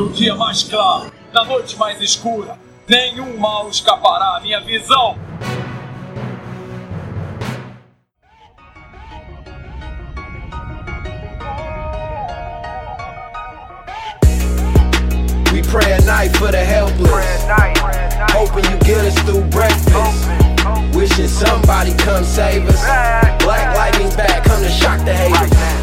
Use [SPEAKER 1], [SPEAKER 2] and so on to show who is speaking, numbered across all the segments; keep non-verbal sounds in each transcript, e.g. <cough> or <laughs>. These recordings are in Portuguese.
[SPEAKER 1] No dia mais claro, na noite mais escura, nenhum mal escapará à minha visão.
[SPEAKER 2] We pray at night for the helpless. Hoping you get us through breakfast. Wishing somebody come save us. Black lightning's back, come to shock the haters.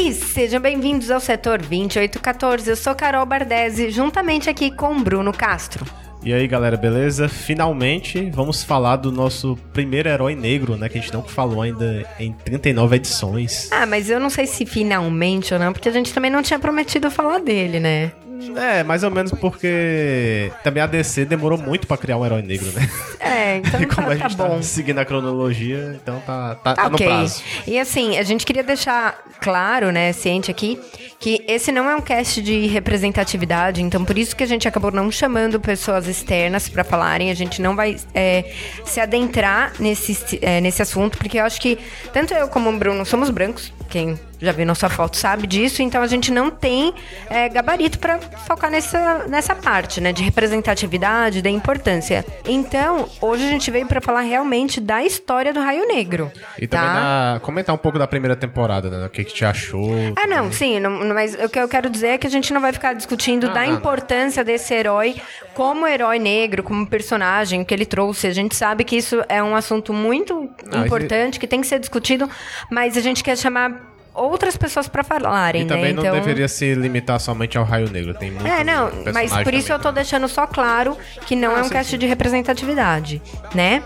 [SPEAKER 3] E sejam bem-vindos ao setor 2814. Eu sou Carol Bardesi, juntamente aqui com Bruno Castro.
[SPEAKER 4] E aí galera, beleza? Finalmente vamos falar do nosso primeiro herói negro, né? Que a gente não falou ainda em 39 edições.
[SPEAKER 3] Ah, mas eu não sei se finalmente ou não, porque a gente também não tinha prometido falar dele, né?
[SPEAKER 4] É, mais ou menos porque também a DC demorou muito pra criar um herói negro, né?
[SPEAKER 3] É, então <laughs>
[SPEAKER 4] E como
[SPEAKER 3] tá,
[SPEAKER 4] a gente
[SPEAKER 3] tá bom.
[SPEAKER 4] seguindo a cronologia, então tá, tá,
[SPEAKER 3] Tá
[SPEAKER 4] tá no
[SPEAKER 3] ok.
[SPEAKER 4] prazo.
[SPEAKER 3] E assim, a gente queria deixar claro, né, ciente aqui, que esse não é um cast de representatividade, então por isso que a gente acabou não chamando pessoas externas pra falarem, a gente não vai é, se adentrar nesse, é, nesse assunto, porque eu acho que tanto eu como o Bruno somos brancos, quem já viu nossa foto sabe disso, então a gente não tem é, gabarito pra focar nessa, nessa parte, né, de representatividade, da importância. Então, hoje a gente veio pra falar realmente da história do Raio Negro.
[SPEAKER 4] E também
[SPEAKER 3] tá?
[SPEAKER 4] na- comentar um pouco da primeira temporada, né? O que, que te achou.
[SPEAKER 3] Ah, não, sim, não- mas o que eu quero dizer é que a gente não vai ficar discutindo da
[SPEAKER 4] Ah,
[SPEAKER 3] importância desse herói como herói negro, como personagem que ele trouxe. A gente sabe que isso é um assunto muito
[SPEAKER 4] Não,
[SPEAKER 3] importante, que tem que ser discutido, mas a gente quer chamar outras pessoas pra falarem,
[SPEAKER 4] E
[SPEAKER 3] né?
[SPEAKER 4] também
[SPEAKER 3] então...
[SPEAKER 4] não deveria se limitar somente ao Raio Negro. Tem muito
[SPEAKER 3] É, não, mas por isso eu tô deixando só claro que não
[SPEAKER 4] Ah,
[SPEAKER 3] é um
[SPEAKER 4] sim,
[SPEAKER 3] cast
[SPEAKER 4] sim.
[SPEAKER 3] de representatividade, né?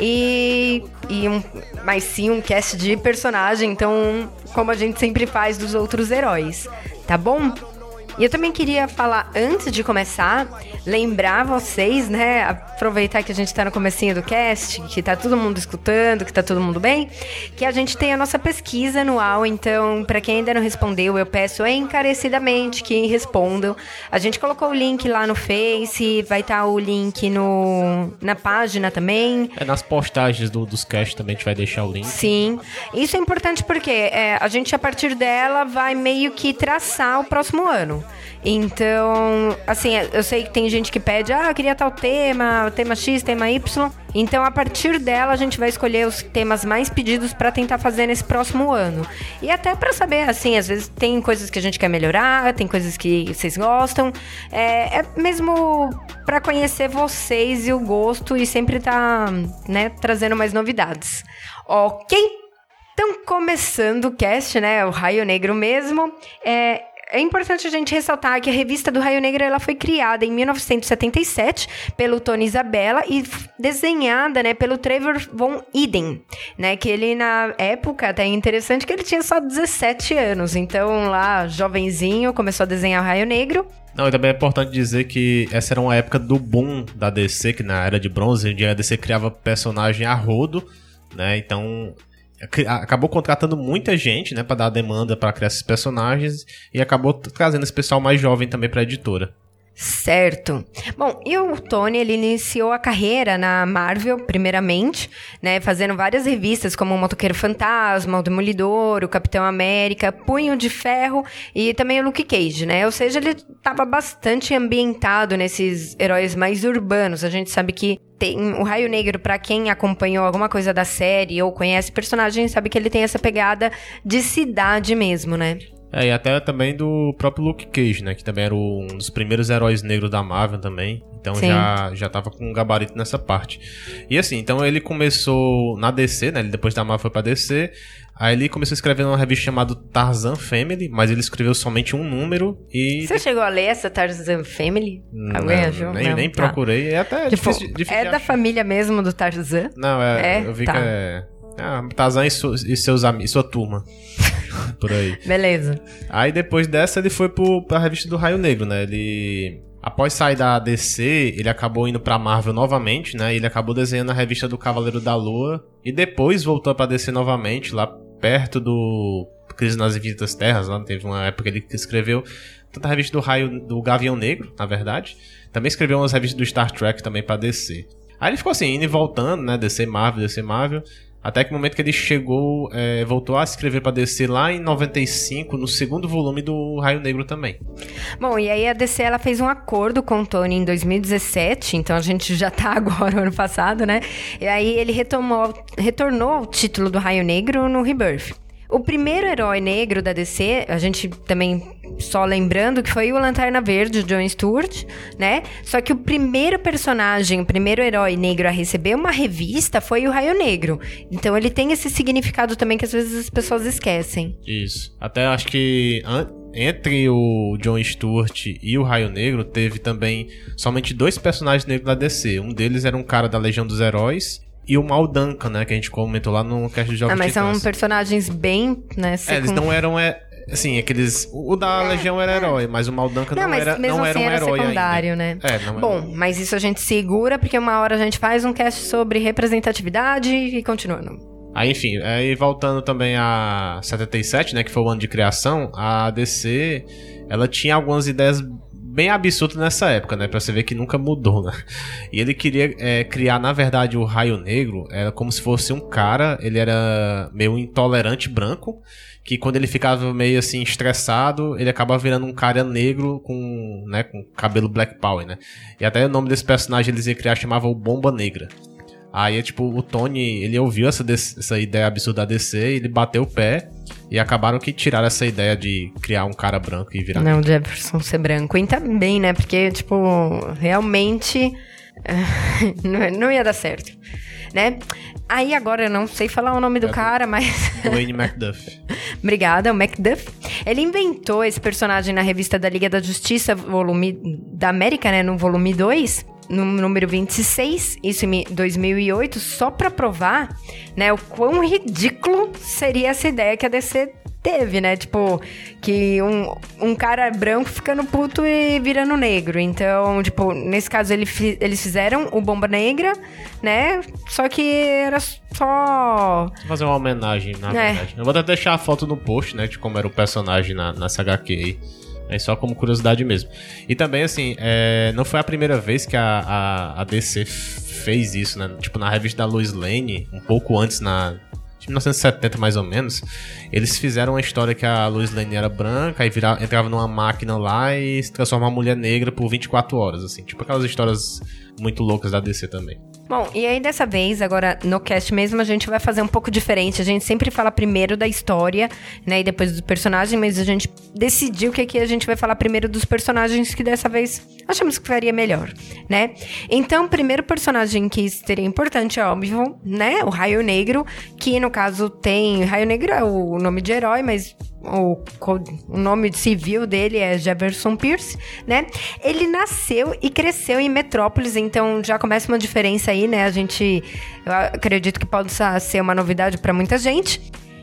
[SPEAKER 3] E, e um, mas sim um cast de personagem, então, como a gente sempre faz dos outros heróis, tá bom? E eu também queria falar, antes de começar, lembrar vocês, né? Aproveitar que a gente tá no comecinho do cast, que tá todo mundo escutando, que tá todo mundo bem, que a gente tem a nossa pesquisa anual, então, para quem ainda não respondeu, eu peço encarecidamente que respondam. A gente colocou o link lá no Face, vai estar o link no, na página também.
[SPEAKER 4] É, nas postagens do, dos casts também a gente vai deixar o link.
[SPEAKER 3] Sim. Isso é importante porque é, a gente, a partir dela, vai meio que traçar o próximo ano. Então, assim, eu sei que tem gente que pede, ah, eu queria tal tema, tema X, tema Y. Então, a partir dela, a gente vai escolher os temas mais pedidos para tentar fazer nesse próximo ano. E até para saber, assim, às vezes tem coisas que a gente quer melhorar, tem coisas que vocês gostam. É, é mesmo para conhecer vocês e o gosto e sempre tá, né, trazendo mais novidades. Ok? Então, começando o cast, né? O Raio Negro mesmo. É, é importante a gente ressaltar que a revista do Raio Negro ela foi criada em 1977 pelo Tony Isabella e desenhada, né, pelo Trevor Von Eden, né, que ele na época até é interessante que ele tinha só 17 anos, então lá jovenzinho começou a desenhar o Raio Negro.
[SPEAKER 4] Não, e também é importante dizer que essa era uma época do boom da DC, que na era de bronze, onde a DC criava personagem a rodo, né? Então acabou contratando muita gente, né, Pra dar demanda pra criar esses personagens e acabou trazendo esse pessoal mais jovem também pra editora.
[SPEAKER 3] Certo. Bom, e o Tony, ele iniciou a carreira na Marvel, primeiramente, né, fazendo várias revistas como o Motoqueiro Fantasma, o Demolidor, o Capitão América, Punho de Ferro e também o Luke Cage, né? Ou seja, ele estava bastante ambientado nesses heróis mais urbanos. A gente sabe que tem o Raio Negro, pra quem acompanhou alguma coisa da série ou conhece personagem, sabe que ele tem essa pegada de cidade mesmo, né?
[SPEAKER 4] É, e até também do próprio Luke Cage, né? Que também era um dos primeiros heróis negros da Marvel também. Então
[SPEAKER 3] Sim.
[SPEAKER 4] já, já tava com um gabarito nessa parte. E assim, então ele começou na DC, né? Ele depois da Marvel foi pra DC. Aí ele começou a escrever numa revista chamada Tarzan Family, mas ele escreveu somente um número e.
[SPEAKER 3] Você chegou a ler essa Tarzan Family?
[SPEAKER 4] Não,
[SPEAKER 3] Alguém
[SPEAKER 4] nem, nem
[SPEAKER 3] tá.
[SPEAKER 4] procurei. É até
[SPEAKER 3] Tipo,
[SPEAKER 4] difícil, difícil
[SPEAKER 3] é da
[SPEAKER 4] achar.
[SPEAKER 3] família mesmo do Tarzan?
[SPEAKER 4] Não, é,
[SPEAKER 3] É?
[SPEAKER 4] eu vi
[SPEAKER 3] Tá.
[SPEAKER 4] que é. Ah, Tarzan e, su- e seus amigos, sua turma. <laughs> Por aí.
[SPEAKER 3] Beleza.
[SPEAKER 4] Aí depois dessa ele foi pro, pra revista do Raio Negro, né? Ele. Após sair da DC, ele acabou indo pra Marvel novamente, né? Ele acabou desenhando a revista do Cavaleiro da Lua. E depois voltou pra DC novamente, lá perto do Crise nas Infinitas Terras. Lá teve uma época que ele escreveu tanto a revista do Raio do Gavião Negro, na verdade. Também escreveu umas revistas do Star Trek também pra DC. Aí ele ficou assim, indo e voltando, né? DC Marvel, DC Marvel. Até que o momento que ele chegou, é, voltou a escrever para DC lá em 95, no segundo volume do Raio Negro também.
[SPEAKER 3] Bom, e aí a DC ela fez um acordo com o Tony em 2017, então a gente já tá <laughs> agora, ano passado, né? E aí ele retomou, retornou ao título do Raio Negro no Rebirth. O primeiro herói negro da DC, a gente também só lembrando que foi o Lanterna Verde, John Stewart, né? Só que o primeiro personagem, o primeiro herói negro a receber uma revista foi o Raio Negro. Então ele tem esse significado também que às vezes as pessoas esquecem.
[SPEAKER 4] Isso. Até acho que entre o John Stewart e o Raio Negro teve também somente dois personagens negros da DC. Um deles era um cara da Legião dos Heróis e o Mal Duncan, né? Que a gente comentou lá no cast de Jogos
[SPEAKER 3] Ah, mas
[SPEAKER 4] Titãs.
[SPEAKER 3] são personagens bem, né?
[SPEAKER 4] É, eles não eram. É, assim, aqueles. O da Legião era herói, mas o Mal Duncan não,
[SPEAKER 3] Não,
[SPEAKER 4] era, não era
[SPEAKER 3] assim
[SPEAKER 4] um
[SPEAKER 3] era
[SPEAKER 4] herói
[SPEAKER 3] secundário,
[SPEAKER 4] ainda.
[SPEAKER 3] né?
[SPEAKER 4] É, não
[SPEAKER 3] Bom,
[SPEAKER 4] era.
[SPEAKER 3] mas isso a gente segura, porque uma hora a gente faz um cast sobre representatividade e continuando.
[SPEAKER 4] Aí, enfim, aí voltando também a 77, né? Que foi o ano de criação, a DC ela tinha algumas ideias bem absurdas nessa época, né? Pra você ver que nunca mudou, né? E ele queria é, criar, na verdade, o Raio Negro, era como se fosse um cara, ele era meio intolerante branco, que quando ele ficava meio assim estressado, ele acabava virando um cara negro com, né, com cabelo Black Power, né? E até o nome desse personagem eles iam criar chamava o Bomba Negra. Aí, tipo, o Tony, ele ouviu essa, essa ideia absurda da DC, ele bateu o pé e acabaram que tiraram essa ideia de criar um cara branco e virar
[SPEAKER 3] Não, Jefferson ser branco. E também, né? Porque, tipo, realmente <laughs> não, não ia dar certo, né? Aí agora eu não sei falar o nome do cara, mas. <laughs>
[SPEAKER 4] Wayne McDuff. <laughs>
[SPEAKER 3] Obrigada, o Macduff. Ele inventou esse personagem na revista da Liga da Justiça, volume da América, né? No volume 2, no número 26, isso em 2008, só pra provar, né? O quão ridículo seria essa ideia que a DC teve, né? Tipo, que um, um cara branco ficando puto e virando negro. Então, tipo, nesse caso ele eles fizeram o Bomba Negra, né? Só que era só
[SPEAKER 4] Vou fazer uma homenagem, na
[SPEAKER 3] É.
[SPEAKER 4] verdade. Eu vou até deixar a foto no post, né, de como era o personagem na, nessa HQ aí. É só como curiosidade mesmo. E também, assim, é, não foi a primeira vez que a, a, a DC fez isso, né? Tipo, na revista da Lois Lane, um pouco antes, na de 1970 mais ou menos, eles fizeram uma história que a Lois Lane era branca, aí vira, entrava numa máquina lá e se transformava em mulher negra por 24 horas, assim. Tipo aquelas histórias muito loucas da DC também.
[SPEAKER 3] Bom, e aí dessa vez, agora no cast mesmo, a gente vai fazer um pouco diferente. A gente sempre fala primeiro da história, né, e depois do personagem, mas a gente decidiu que aqui a gente vai falar primeiro dos personagens que dessa vez achamos que faria melhor, né? Então, primeiro personagem que seria importante, é óbvio, né, o Raio Negro, que no caso tem... Raio Negro é o nome de herói, mas o, o nome civil dele é Jefferson Pierce, né? Ele nasceu e cresceu em Metrópolis, então já começa uma diferença aí, né? A gente, eu acredito que possa ser uma novidade para muita gente.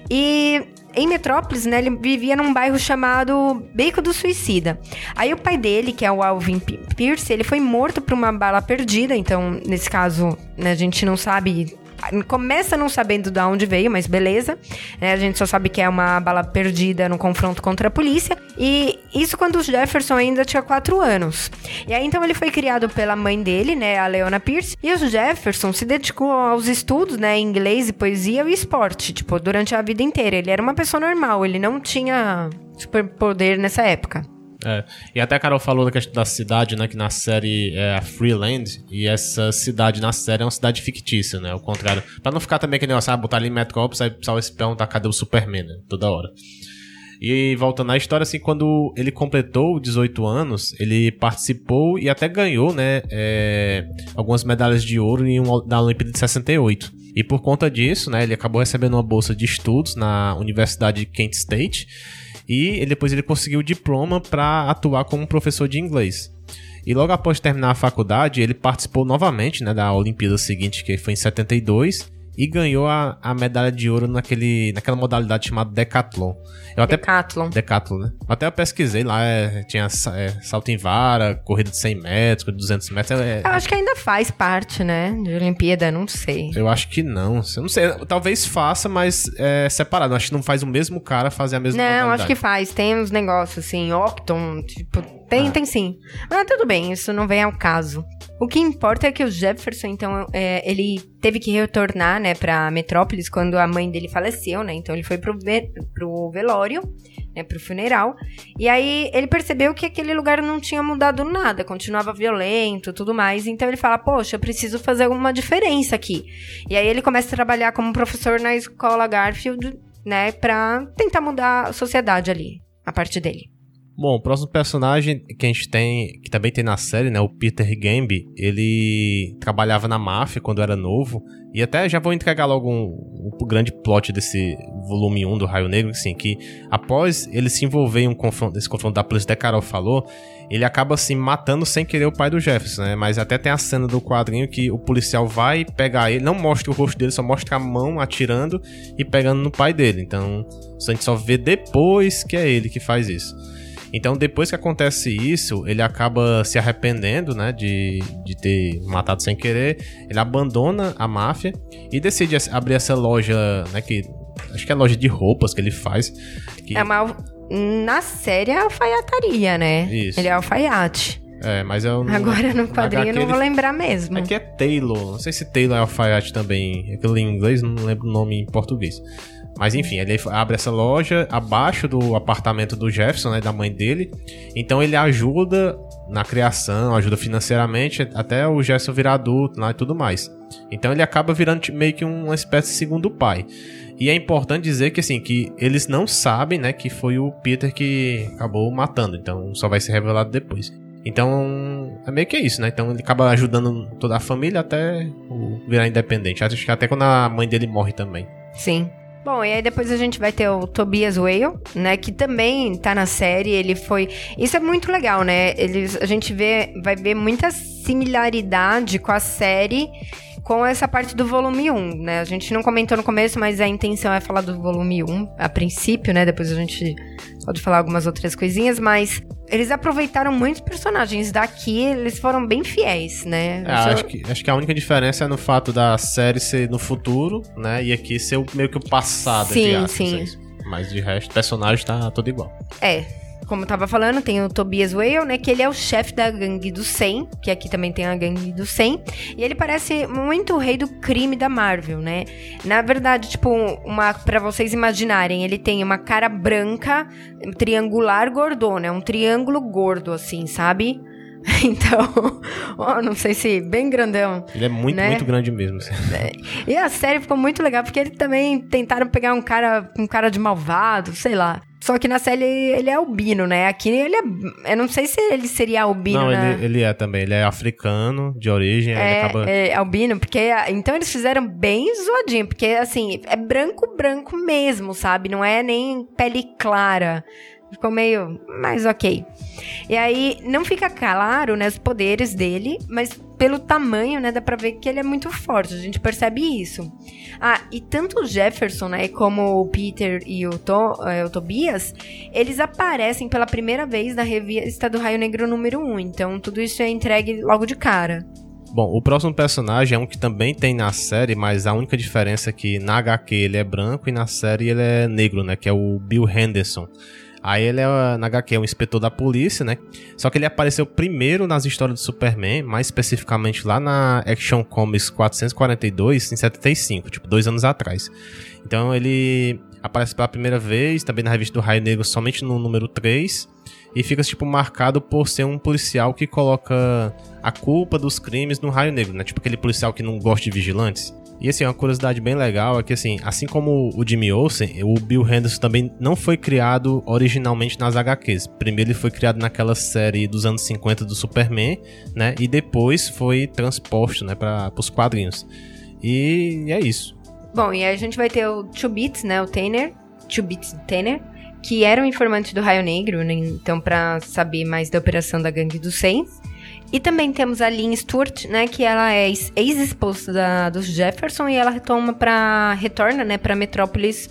[SPEAKER 3] E em Metrópolis, né, ele vivia num bairro chamado Beco do Suicida. Aí o pai dele, que é o Alvin Pierce, ele foi morto por uma bala perdida, então nesse caso, né, a gente não sabe começa não sabendo de onde veio, mas beleza. né? a gente só sabe que é uma bala perdida no confronto contra a polícia. E isso quando o Jefferson ainda tinha 4 anos. E aí então ele foi criado pela mãe dele, né, a Leona Pierce. E o Jefferson se dedicou aos estudos, né, em inglês e poesia e esporte, tipo, durante a vida inteira. Ele era uma pessoa normal, ele não tinha superpoder nessa época.
[SPEAKER 4] É, e até a Carol falou da questão da cidade, né? Que na série é a Freeland, e essa cidade na série é uma cidade fictícia, né? Ao contrário. Pra não ficar também que negócio, ah, botar ali em Metrópolis, aí o pessoal se perguntar cadê o Superman, né? Toda hora. E voltando à história, assim, quando ele completou 18 anos, ele participou e até ganhou, né? é, algumas medalhas de ouro em uma, na Olimpíada de 68. E por conta disso, né? Ele acabou recebendo uma bolsa de estudos na Universidade de Kent State. E depois ele conseguiu o diploma para atuar como professor de inglês. E logo após terminar a faculdade, ele participou novamente né, da Olimpíada seguinte, que foi em 72, e ganhou a, a medalha de ouro naquele, naquela modalidade chamada Decathlon. Eu até
[SPEAKER 3] Decathlon.
[SPEAKER 4] Decathlon, né? Até eu pesquisei lá, é, tinha é, salto em vara, corrida de 100 metros, corrida de 200 metros. é-
[SPEAKER 3] Eu acho que ainda faz parte, né, de Olimpíada, não sei.
[SPEAKER 4] eu acho que não. Eu não sei. Talvez faça, mas é separado. Eu Acho que não faz o mesmo cara fazer a mesma
[SPEAKER 3] Não,
[SPEAKER 4] modalidade.
[SPEAKER 3] acho que faz. Tem uns negócios assim, Octon, tipo, tem, tem sim. Mas tudo bem, isso não vem ao caso. O que importa é que o Jefferson, então, é, ele teve que retornar, né, pra Metrópolis quando a mãe dele faleceu, né? Então ele foi pro, ve pro velório, né, pro funeral. E aí ele percebeu que aquele lugar não tinha mudado nada, continuava violento, tudo mais. Então ele fala: "Poxa, eu preciso fazer alguma diferença aqui". E aí ele começa a trabalhar como professor na escola Garfield, né, para tentar mudar a sociedade ali, a parte dele.
[SPEAKER 4] Bom, o próximo personagem que a gente tem, que também tem na série, né, o Peter Gamby, ele trabalhava na máfia quando era novo, e até já vou entregar logo um, um grande plot desse volume 1 do Raio Negro, assim, que após ele se envolver em um confronto, esse confronto da polícia, até Carol falou, ele acaba assim matando sem querer o pai do Jefferson, né? Mas até tem a cena do quadrinho que o policial vai pegar ele, não mostra o rosto dele, só mostra a mão atirando e pegando no pai dele. Então, a gente só vê depois que é ele que faz isso. Então, depois que acontece isso, ele acaba se arrependendo, né, de, de ter matado sem querer. Ele abandona a máfia e decide abrir essa loja, né, que acho que é loja de roupas que ele faz. Que...
[SPEAKER 3] É uma na série é alfaiataria, né?
[SPEAKER 4] Isso.
[SPEAKER 3] Ele é alfaiate.
[SPEAKER 4] É, mas eu
[SPEAKER 3] não, Agora no quadrinho eu não vou lembrar mesmo.
[SPEAKER 4] Aqui é Taylor. Não sei se Taylor é alfaiate também. Aquilo em inglês, não lembro o nome em português. Mas enfim, ele abre essa loja abaixo do apartamento do Jefferson, né, da mãe dele. Então ele ajuda na criação, ajuda financeiramente até o Jefferson virar adulto lá e tudo mais. Então ele acaba virando meio que uma espécie de segundo pai. E é importante dizer que assim, que eles não sabem, né, que foi o Peter que acabou matando. Então só vai ser revelado depois. Então, é meio que isso, né? Então ele acaba ajudando toda a família até virar independente. Acho que até quando a mãe dele morre também.
[SPEAKER 3] Sim. Bom, e aí depois a gente vai ter o Tobias Whale, né? Que também tá na série. Ele foi. Isso é muito legal, né? Eles, a gente vê, vai ver muita similaridade com a série com essa parte do volume 1, né? A gente não comentou no começo, mas a intenção é falar do volume 1 a princípio, né? Depois a gente pode falar algumas outras coisinhas, mas eles aproveitaram muitos personagens daqui, eles foram bem fiéis, né?
[SPEAKER 4] É, acho, que, acho que a única diferença é no fato da série ser no futuro, né? E aqui ser meio que o passado,
[SPEAKER 3] sim, aspas, sim.
[SPEAKER 4] É mas de resto, o personagem tá todo igual.
[SPEAKER 3] É, como eu tava falando, tem o Tobias Whale, né? Que ele é o chefe da gangue do 100, que aqui também tem a gangue do 100. E ele parece muito o rei do crime da Marvel, né? Na verdade, tipo, uma para vocês imaginarem, ele tem uma cara branca, triangular gordona, é um triângulo gordo, assim, sabe? <laughs> Então, oh, não sei se bem grandão.
[SPEAKER 4] Ele é muito, né? muito grande mesmo.
[SPEAKER 3] É. E a série ficou muito legal, porque eles também tentaram pegar um cara um cara de malvado, sei lá. Só que na série ele é albino, né? Aqui ele é. Eu não sei se ele seria albino.
[SPEAKER 4] Não,
[SPEAKER 3] né?
[SPEAKER 4] ele, ele é também. Ele é africano de origem.
[SPEAKER 3] É,
[SPEAKER 4] acaba...
[SPEAKER 3] é albino, porque. Então eles fizeram bem zoadinho. Porque, assim, é branco, branco mesmo, sabe? Não é nem pele clara. Ficou meio. Mas ok. E aí, não fica claro, né, os poderes dele, mas pelo tamanho, né, dá pra ver que ele é muito forte. A gente percebe isso. Ah, e tanto o Jefferson, né, como o Peter e o, to, é, o Tobias, eles aparecem pela primeira vez na revista do Raio Negro número 1. Então, tudo isso é entregue logo de cara.
[SPEAKER 4] Bom, o próximo personagem é um que também tem na série, mas a única diferença é que na HQ ele é branco e na série ele é negro, né? Que é o Bill Henderson. Aí ele é, na HQ, é um inspetor da polícia, né? Só que ele apareceu primeiro nas histórias do Superman, mais especificamente lá na Action Comics 442, em 75, tipo, dois anos atrás. Então ele aparece pela primeira vez, também na revista do Raio Negro, somente no número 3. E fica, tipo, marcado por ser um policial que coloca a culpa dos crimes no Raio Negro, né? Tipo aquele policial que não gosta de vigilantes. E assim, uma curiosidade bem legal é que assim, assim como o Jimmy Olsen, o Bill Henderson também não foi criado originalmente nas HQs. Primeiro ele foi criado naquela série dos anos 50 do Superman, né? E depois foi transposto, né, para os quadrinhos. E é isso.
[SPEAKER 3] Bom, e aí a gente vai ter o Two né, o Tanner, Two Tanner, que era um informante do Raio Negro, né? Então, para saber mais da operação da Gangue dos Saints. E também temos a Lynn Stewart, né, que ela é ex-esposa dos Jefferson e ela retoma para retorna, né, para Metrópolis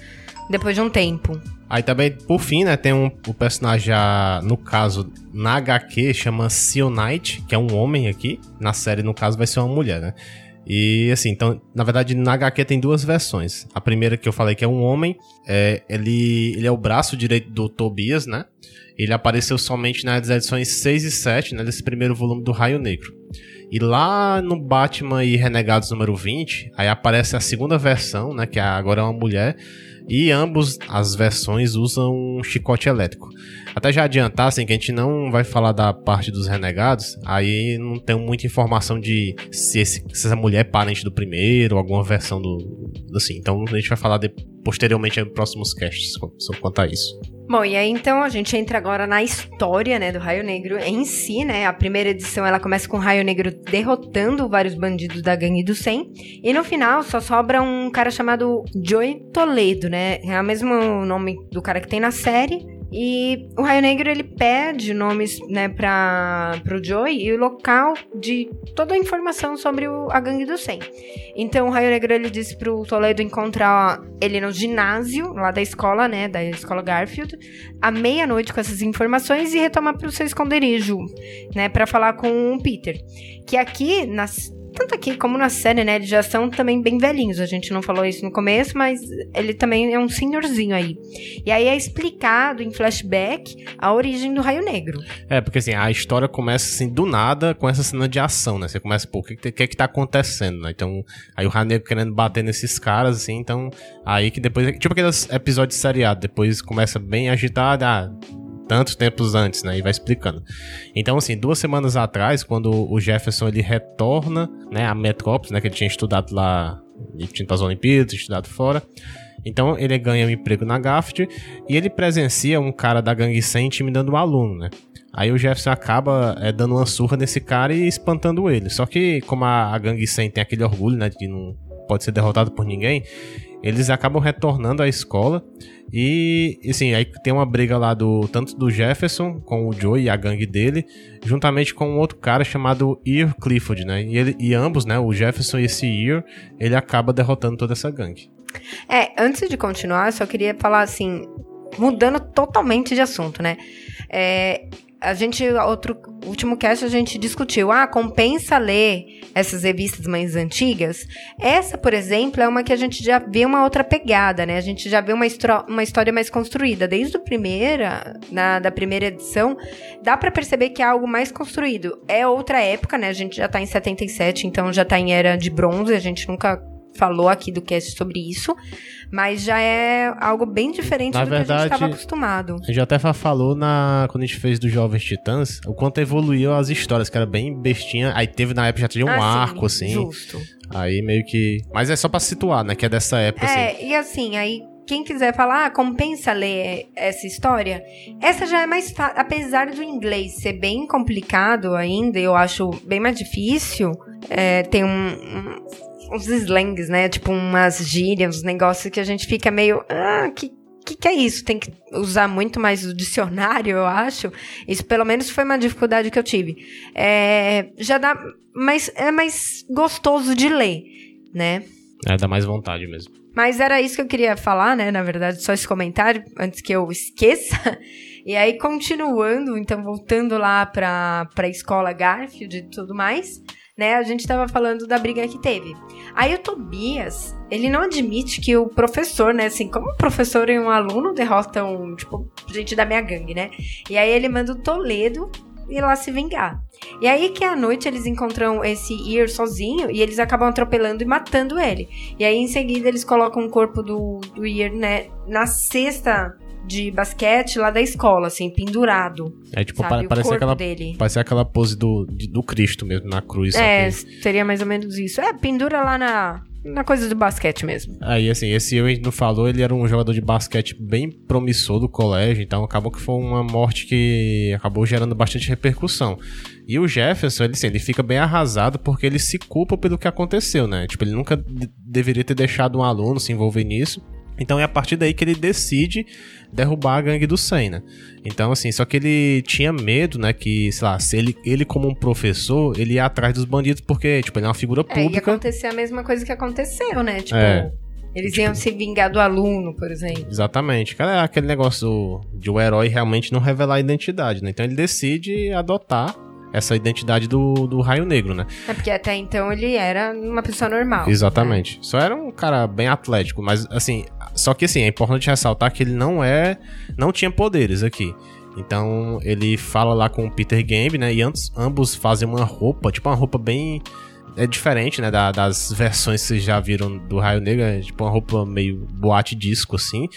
[SPEAKER 3] depois de um tempo.
[SPEAKER 4] Aí também, por fim, né, tem um, o personagem, já, no caso, na HQ, chama Seal Knight, que é um homem aqui. Na série, no caso, vai ser uma mulher, né? E assim, então, na verdade, na HQ tem duas versões. A primeira que eu falei que é um homem, é, ele, ele é o braço direito do Tobias, né? Ele apareceu somente nas edições 6 e 7, né, desse primeiro volume do Raio Negro. E lá no Batman e Renegados número 20, aí aparece a segunda versão, né, que agora é uma mulher, e ambos as versões usam um chicote elétrico. Até já adiantar, assim, que a gente não vai falar da parte dos renegados, aí não tem muita informação de se, esse, se essa mulher é parente do primeiro, alguma versão do. Assim, então a gente vai falar de, posteriormente em próximos casts quanto a isso.
[SPEAKER 3] Bom, e aí então a gente entra agora na história, né, do Raio Negro em si, né? A primeira edição ela começa com o Raio Negro derrotando vários bandidos da gangue do 100, e no final só sobra um cara chamado Joey Toledo, né? É o mesmo nome do cara que tem na série, e o Raio Negro ele pede nomes, né, para pro Joey e o local de toda a informação sobre o, a gangue do 100. Então o Raio Negro ele disse pro Toledo encontrar ele no ginásio lá da escola, né, da escola Garfield, à meia-noite com essas informações e retomar pro seu esconderijo, né, para falar com o Peter. Que aqui nas tanto aqui como na série, né? Eles já são também bem velhinhos. A gente não falou isso no começo, mas ele também é um senhorzinho aí. E aí é explicado em flashback a origem do Raio Negro.
[SPEAKER 4] É, porque assim, a história começa assim do nada com essa cena de ação, né? Você começa, pô, o que, que, que tá acontecendo, né? Então, aí o Raio Negro querendo bater nesses caras, assim, então. Aí que depois. Tipo aqueles episódios seriados, depois começa bem agitado, ah tantos tempos antes, né? E vai explicando. Então, assim, duas semanas atrás, quando o Jefferson ele retorna, né, a Metrópolis, né, que ele tinha estudado lá, ele tinha para as Olimpíadas, estudado fora. Então ele ganha um emprego na Gaft e ele presencia um cara da gangue 100 intimidando um aluno, né? Aí o Jefferson acaba é, dando uma surra nesse cara e espantando ele. Só que como a, a gangue 100 tem aquele orgulho, né, de não pode ser derrotado por ninguém, eles acabam retornando à escola e, assim, aí tem uma briga lá do tanto do Jefferson com o Joe e a gangue dele, juntamente com um outro cara chamado Ear Clifford, né? E, ele, e ambos, né, o Jefferson e esse Ear, ele acaba derrotando toda essa gangue.
[SPEAKER 3] É, antes de continuar, eu só queria falar assim, mudando totalmente de assunto, né? É, a gente, outro último cast, a gente discutiu, ah, compensa ler essas revistas mais antigas? Essa, por exemplo, é uma que a gente já vê uma outra pegada, né? A gente já vê uma, uma história mais construída. Desde a primeira, na, da primeira edição, dá para perceber que é algo mais construído. É outra época, né? A gente já tá em 77, então já tá em era de bronze, a gente nunca falou aqui do cast sobre isso, mas já é algo bem diferente
[SPEAKER 4] na
[SPEAKER 3] do
[SPEAKER 4] verdade,
[SPEAKER 3] que a gente estava acostumado.
[SPEAKER 4] A gente até falou na, quando a gente fez dos Jovens Titãs, o quanto evoluiu as histórias, que era bem bestinha. Aí teve na época já tinha um ah, arco, sim, assim.
[SPEAKER 3] Justo.
[SPEAKER 4] Aí meio que. Mas é só pra situar, né? Que é dessa época,
[SPEAKER 3] é,
[SPEAKER 4] assim.
[SPEAKER 3] e assim, aí quem quiser falar, ah, compensa ler essa história, essa já é mais fácil. Apesar do inglês ser bem complicado ainda, eu acho bem mais difícil. É, tem um, um uns slangs, né? Tipo umas gírias, uns negócios que a gente fica meio. Ah, que, que, que é isso? Tem que usar muito mais o dicionário, eu acho. Isso, pelo menos, foi uma dificuldade que eu tive. É, já dá. Mas é mais gostoso de ler, né?
[SPEAKER 4] É, dá mais vontade mesmo.
[SPEAKER 3] Mas era isso que eu queria falar, né? Na verdade, só esse comentário, antes que eu esqueça. <laughs> E aí, continuando, então, voltando lá pra, pra escola Garfield e tudo mais né? A gente tava falando da briga que teve. Aí o Tobias, ele não admite que o professor, né? Assim, como o professor e um aluno derrotam, tipo, gente da minha gangue, né? E aí ele manda o Toledo ir lá se vingar. E aí que à noite eles encontram esse Ear sozinho e eles acabam atropelando e matando ele. E aí em seguida eles colocam o corpo do, do Ear, né, na cesta de basquete lá da escola, assim, pendurado.
[SPEAKER 4] É tipo, sabe, parece, aquela, dele. parece aquela pose do, do Cristo mesmo, na cruz.
[SPEAKER 3] É, seria mais ou menos isso. É, pendura lá na, na coisa do basquete mesmo.
[SPEAKER 4] Aí, assim, esse eu não falou, ele era um jogador de basquete bem promissor do colégio, então acabou que foi uma morte que acabou gerando bastante repercussão. E o Jefferson, ele, assim, ele fica bem arrasado porque ele se culpa pelo que aconteceu, né? Tipo, ele nunca deveria ter deixado um aluno se envolver nisso. Então é a partir daí que ele decide derrubar a gangue do 100, né? Então, assim, só que ele tinha medo, né? Que, sei lá, se ele, ele como um professor, ele ia atrás dos bandidos porque, tipo, ele é uma figura pública. É, ia
[SPEAKER 3] acontecer a mesma coisa que aconteceu, né? Tipo, é. eles tipo, iam se vingar do aluno, por exemplo.
[SPEAKER 4] Exatamente. Cara, é aquele negócio de o herói realmente não revelar a identidade, né? Então ele decide adotar essa identidade do, do Raio Negro, né?
[SPEAKER 3] É porque até então ele era uma pessoa normal.
[SPEAKER 4] Exatamente. Né? Só era um cara bem atlético, mas assim, só que assim, é importante ressaltar que ele não é. Não tinha poderes aqui. Então ele fala lá com o Peter Gambe, né? E antes, ambos fazem uma roupa, tipo uma roupa bem é diferente, né, da, das versões que vocês já viram do Raio Negro, é tipo uma roupa meio boate disco, assim,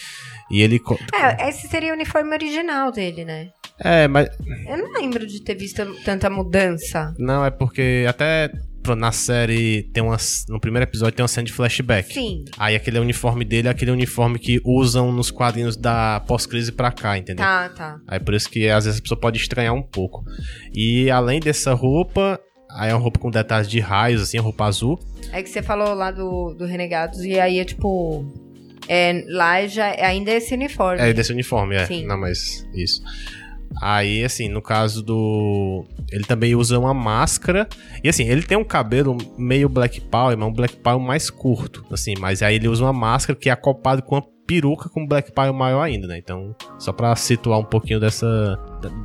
[SPEAKER 4] e ele...
[SPEAKER 3] É, esse seria o uniforme original dele, né?
[SPEAKER 4] É, mas...
[SPEAKER 3] Eu não lembro de ter visto tanta mudança.
[SPEAKER 4] Não, é porque até na série tem umas. No primeiro episódio tem uma cena de flashback.
[SPEAKER 3] Sim.
[SPEAKER 4] Aí aquele uniforme dele é aquele uniforme que usam nos quadrinhos da pós-crise pra cá, entendeu?
[SPEAKER 3] Tá, tá.
[SPEAKER 4] Aí por isso que às vezes a pessoa pode estranhar um pouco. E além dessa roupa, aí é uma roupa com detalhes de raios, assim, roupa azul.
[SPEAKER 3] É que você falou lá do, do Renegados, e aí é tipo. É, lá já ainda é esse uniforme.
[SPEAKER 4] É desse uniforme, é.
[SPEAKER 3] Sim.
[SPEAKER 4] Não, mas isso. Aí, assim, no caso do. Ele também usa uma máscara. E assim, ele tem um cabelo meio Black Power, mas um Black Power mais curto. Assim, mas aí ele usa uma máscara que é acoplado com uma peruca com Black Power maior ainda, né? Então, só pra situar um pouquinho dessa.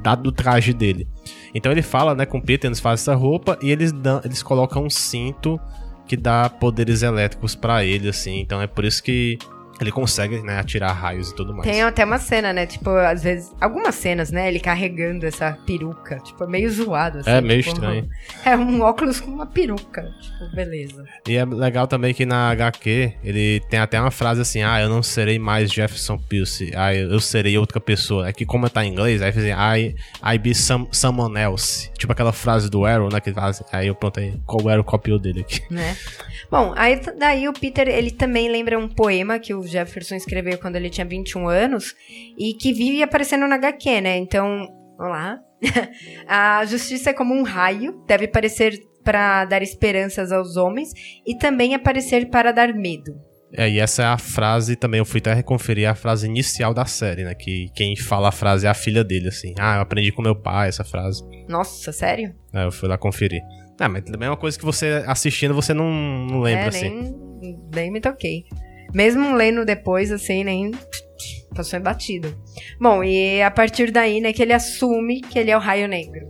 [SPEAKER 4] Da, do traje dele. Então ele fala, né, com o Peter, eles fazem essa roupa e eles, dão, eles colocam um cinto que dá poderes elétricos para ele, assim. Então é por isso que ele consegue, né, atirar raios e tudo mais.
[SPEAKER 3] Tem até uma cena, né? Tipo, às vezes. Algumas cenas, né? Ele carregando essa peruca. Tipo, é meio zoado, assim.
[SPEAKER 4] É meio
[SPEAKER 3] tipo,
[SPEAKER 4] estranho.
[SPEAKER 3] É um óculos com uma peruca. Tipo, beleza.
[SPEAKER 4] E é legal também que na HQ ele tem até uma frase assim: Ah, eu não serei mais Jefferson Pilce, ah, eu serei outra pessoa. É que, como tá em inglês, aí assim, I, I be some, someone else. Tipo aquela frase do Arrow, né? Que faz, aí eu pronto aí, qual o Arrow copiou dele aqui.
[SPEAKER 3] Né? Bom, aí daí o Peter, ele também lembra um poema que o Jefferson escreveu quando ele tinha 21 anos e que vive aparecendo na HQ, né? Então, vamos lá. <laughs> a justiça é como um raio, deve aparecer para dar esperanças aos homens e também aparecer para dar medo.
[SPEAKER 4] É, e essa é a frase também, eu fui até reconferir a frase inicial da série, né? Que quem fala a frase é a filha dele, assim. Ah, eu aprendi com meu pai essa frase.
[SPEAKER 3] Nossa, sério?
[SPEAKER 4] É, eu fui lá conferir. Ah, mas também é uma coisa que você assistindo você não, não lembra,
[SPEAKER 3] é,
[SPEAKER 4] assim.
[SPEAKER 3] Nem, nem me toquei. Mesmo lendo depois, assim, nem passou batido. Bom, e a partir daí, né, que ele assume que ele é o Raio Negro.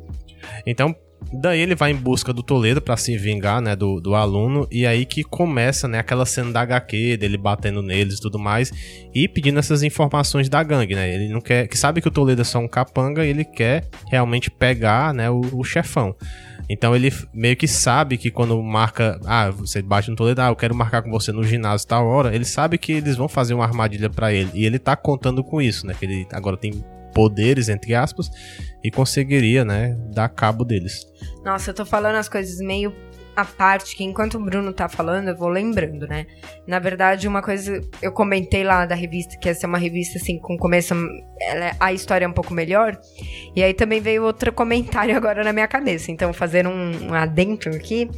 [SPEAKER 4] Então, daí ele vai em busca do Toledo para se vingar, né, do, do aluno, e aí que começa, né, aquela cena da HQ, dele batendo neles e tudo mais, e pedindo essas informações da gangue, né, ele não quer, que sabe que o Toledo é só um capanga e ele quer realmente pegar, né, o, o chefão. Então ele meio que sabe que quando marca, ah, você bate no Toledo, ah, eu quero marcar com você no ginásio tal hora, ele sabe que eles vão fazer uma armadilha para ele, e ele tá contando com isso, né, que ele agora tem poderes, entre aspas, e conseguiria, né, dar cabo deles.
[SPEAKER 3] Nossa, eu tô falando as coisas meio à parte, que enquanto o Bruno tá falando, eu vou lembrando, né? Na verdade, uma coisa, eu comentei lá da revista, que essa é uma revista, assim, com começo, ela, a história é um pouco melhor, e aí também veio outro comentário <laughs> agora na minha cabeça, então fazendo um, um adentro aqui,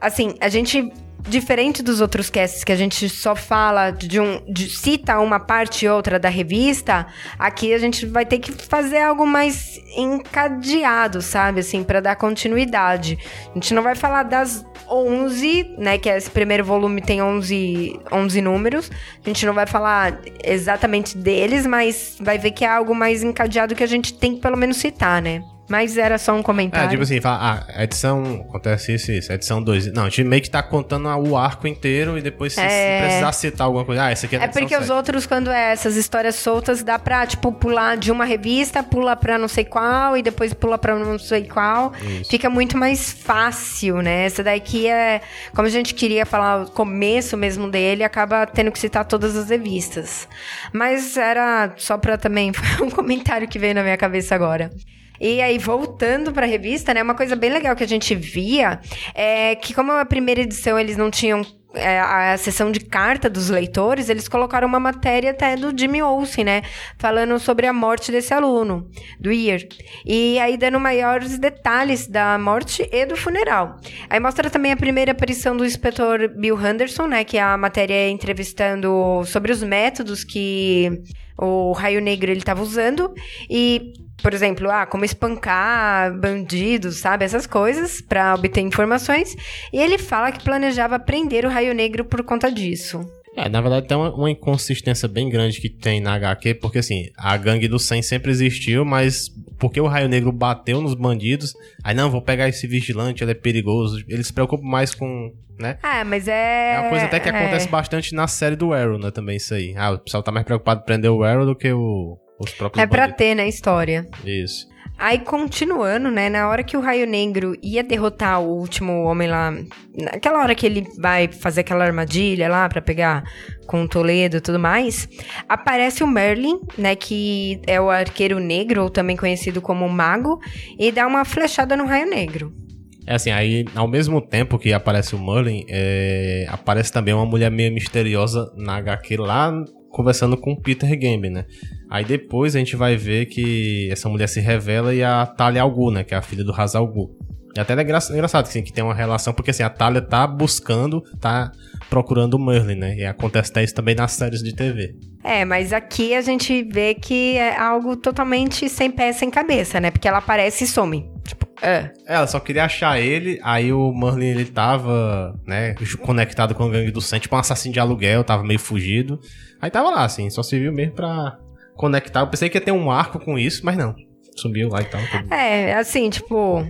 [SPEAKER 3] assim, a gente diferente dos outros casts que a gente só fala de um. De, cita uma parte e outra da revista, aqui a gente vai ter que fazer algo mais encadeado, sabe? Assim, para dar continuidade. A gente não vai falar das 11, né? Que esse primeiro volume tem 11, 11 números. A gente não vai falar exatamente deles, mas vai ver que é algo mais encadeado que a gente tem que pelo menos citar, né? Mas era só um comentário.
[SPEAKER 4] É, tipo assim, fala, ah, edição, acontece isso, isso, edição 2. Não, a gente meio que tá contando o arco inteiro e depois se, é... se precisar citar alguma coisa, ah, essa aqui é
[SPEAKER 3] É porque os outros, quando é essas histórias soltas, dá pra, tipo, pular de uma revista, pula pra não sei qual e depois pula pra não sei qual. Isso. Fica muito mais fácil, né? Essa daqui é, como a gente queria falar o começo mesmo dele, acaba tendo que citar todas as revistas. Mas era só pra também, foi <laughs> um comentário que veio na minha cabeça agora. E aí, voltando para a revista, né, uma coisa bem legal que a gente via é que, como a primeira edição eles não tinham é, a sessão de carta dos leitores, eles colocaram uma matéria até do Jimmy Olsen, né? Falando sobre a morte desse aluno, do Ier. E aí dando maiores detalhes da morte e do funeral. Aí mostra também a primeira aparição do inspetor Bill Henderson, né? Que é a matéria entrevistando sobre os métodos que o Raio Negro ele estava usando. E por exemplo, ah, como espancar bandidos, sabe? Essas coisas para obter informações. E ele fala que planejava prender o Raio Negro por conta disso.
[SPEAKER 4] É, na verdade tem uma, uma, inconsistência bem grande que tem na HQ, porque assim, a gangue do 100 sempre existiu, mas porque o Raio Negro bateu nos bandidos, aí não, vou pegar esse vigilante, ele é perigoso. Ele se preocupa mais com, né?
[SPEAKER 3] Ah, mas é...
[SPEAKER 4] É uma coisa até que é... acontece bastante na série do Arrow, né, também isso aí. Ah, o pessoal tá mais preocupado em prender o Arrow do que o, os próprios
[SPEAKER 3] É pra
[SPEAKER 4] bandidos.
[SPEAKER 3] ter, né, história.
[SPEAKER 4] Isso.
[SPEAKER 3] Aí, continuando, né, na hora que o Raio Negro ia derrotar o último homem lá, naquela hora que ele vai fazer aquela armadilha lá pra pegar com o Toledo e tudo mais, aparece o Merlin, né, que é o arqueiro negro, ou também conhecido como Mago, e dá uma flechada no Raio Negro.
[SPEAKER 4] É assim, aí ao mesmo tempo que aparece o Merlin, é, aparece também uma mulher meio misteriosa na HQ lá conversando com o Peter Gamble, né? Aí depois a gente vai ver que essa mulher se revela e a Talia Al Ghul, né? Que é a filha do Hazal Ghul. E até é engra- engraçado assim, que tem uma relação, porque assim, a Talia tá buscando, tá procurando o Merlin, né? E acontece até isso também nas séries de TV.
[SPEAKER 3] É, mas aqui a gente vê que é algo totalmente sem pé, sem cabeça, né? Porque ela aparece e some. Tipo, ah.
[SPEAKER 4] Ela só queria achar ele, aí o Merlin ele tava, né, conectado com a gangue do Sam, tipo um assassino de aluguel, tava meio fugido. Aí tava lá, assim, só serviu mesmo pra conectar. Eu pensei que ia ter um arco com isso, mas não. Subiu lá e tal. tudo.
[SPEAKER 3] É, assim, tipo,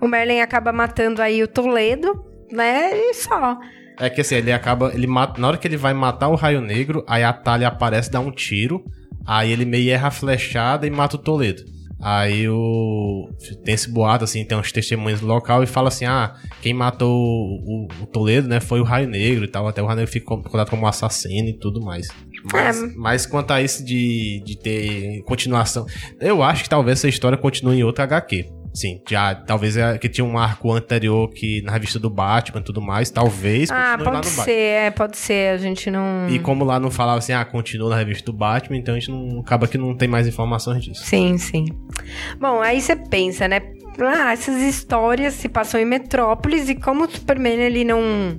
[SPEAKER 3] o Merlin acaba matando aí o Toledo, né? E só.
[SPEAKER 4] É que assim, ele acaba. Ele mata, na hora que ele vai matar o Raio Negro, aí a Talia aparece, dá um tiro. Aí ele meio erra a flechada e mata o Toledo. Aí o. Tem esse boato, assim, tem uns testemunhos do local e fala assim: ah, quem matou o, o- o Toledo, né, foi o Raio Negro e tal. Até o Raio Negro fica contado como assassino e tudo mais. Mas,
[SPEAKER 3] É.
[SPEAKER 4] mas quanto a isso de, de ter continuação, eu acho que talvez essa história continue em outra HQ. Sim, já talvez é que tinha um arco anterior que na revista do Batman e tudo mais, talvez
[SPEAKER 3] Ah, pode ser, é, pode ser. A gente não.
[SPEAKER 4] E como lá não falava assim, ah, continua na revista do Batman, então a gente não acaba que não tem mais informações disso.
[SPEAKER 3] Sim, sim. Bom, aí você pensa, né? Ah, essas histórias se passam em Metrópolis e como o Superman ele não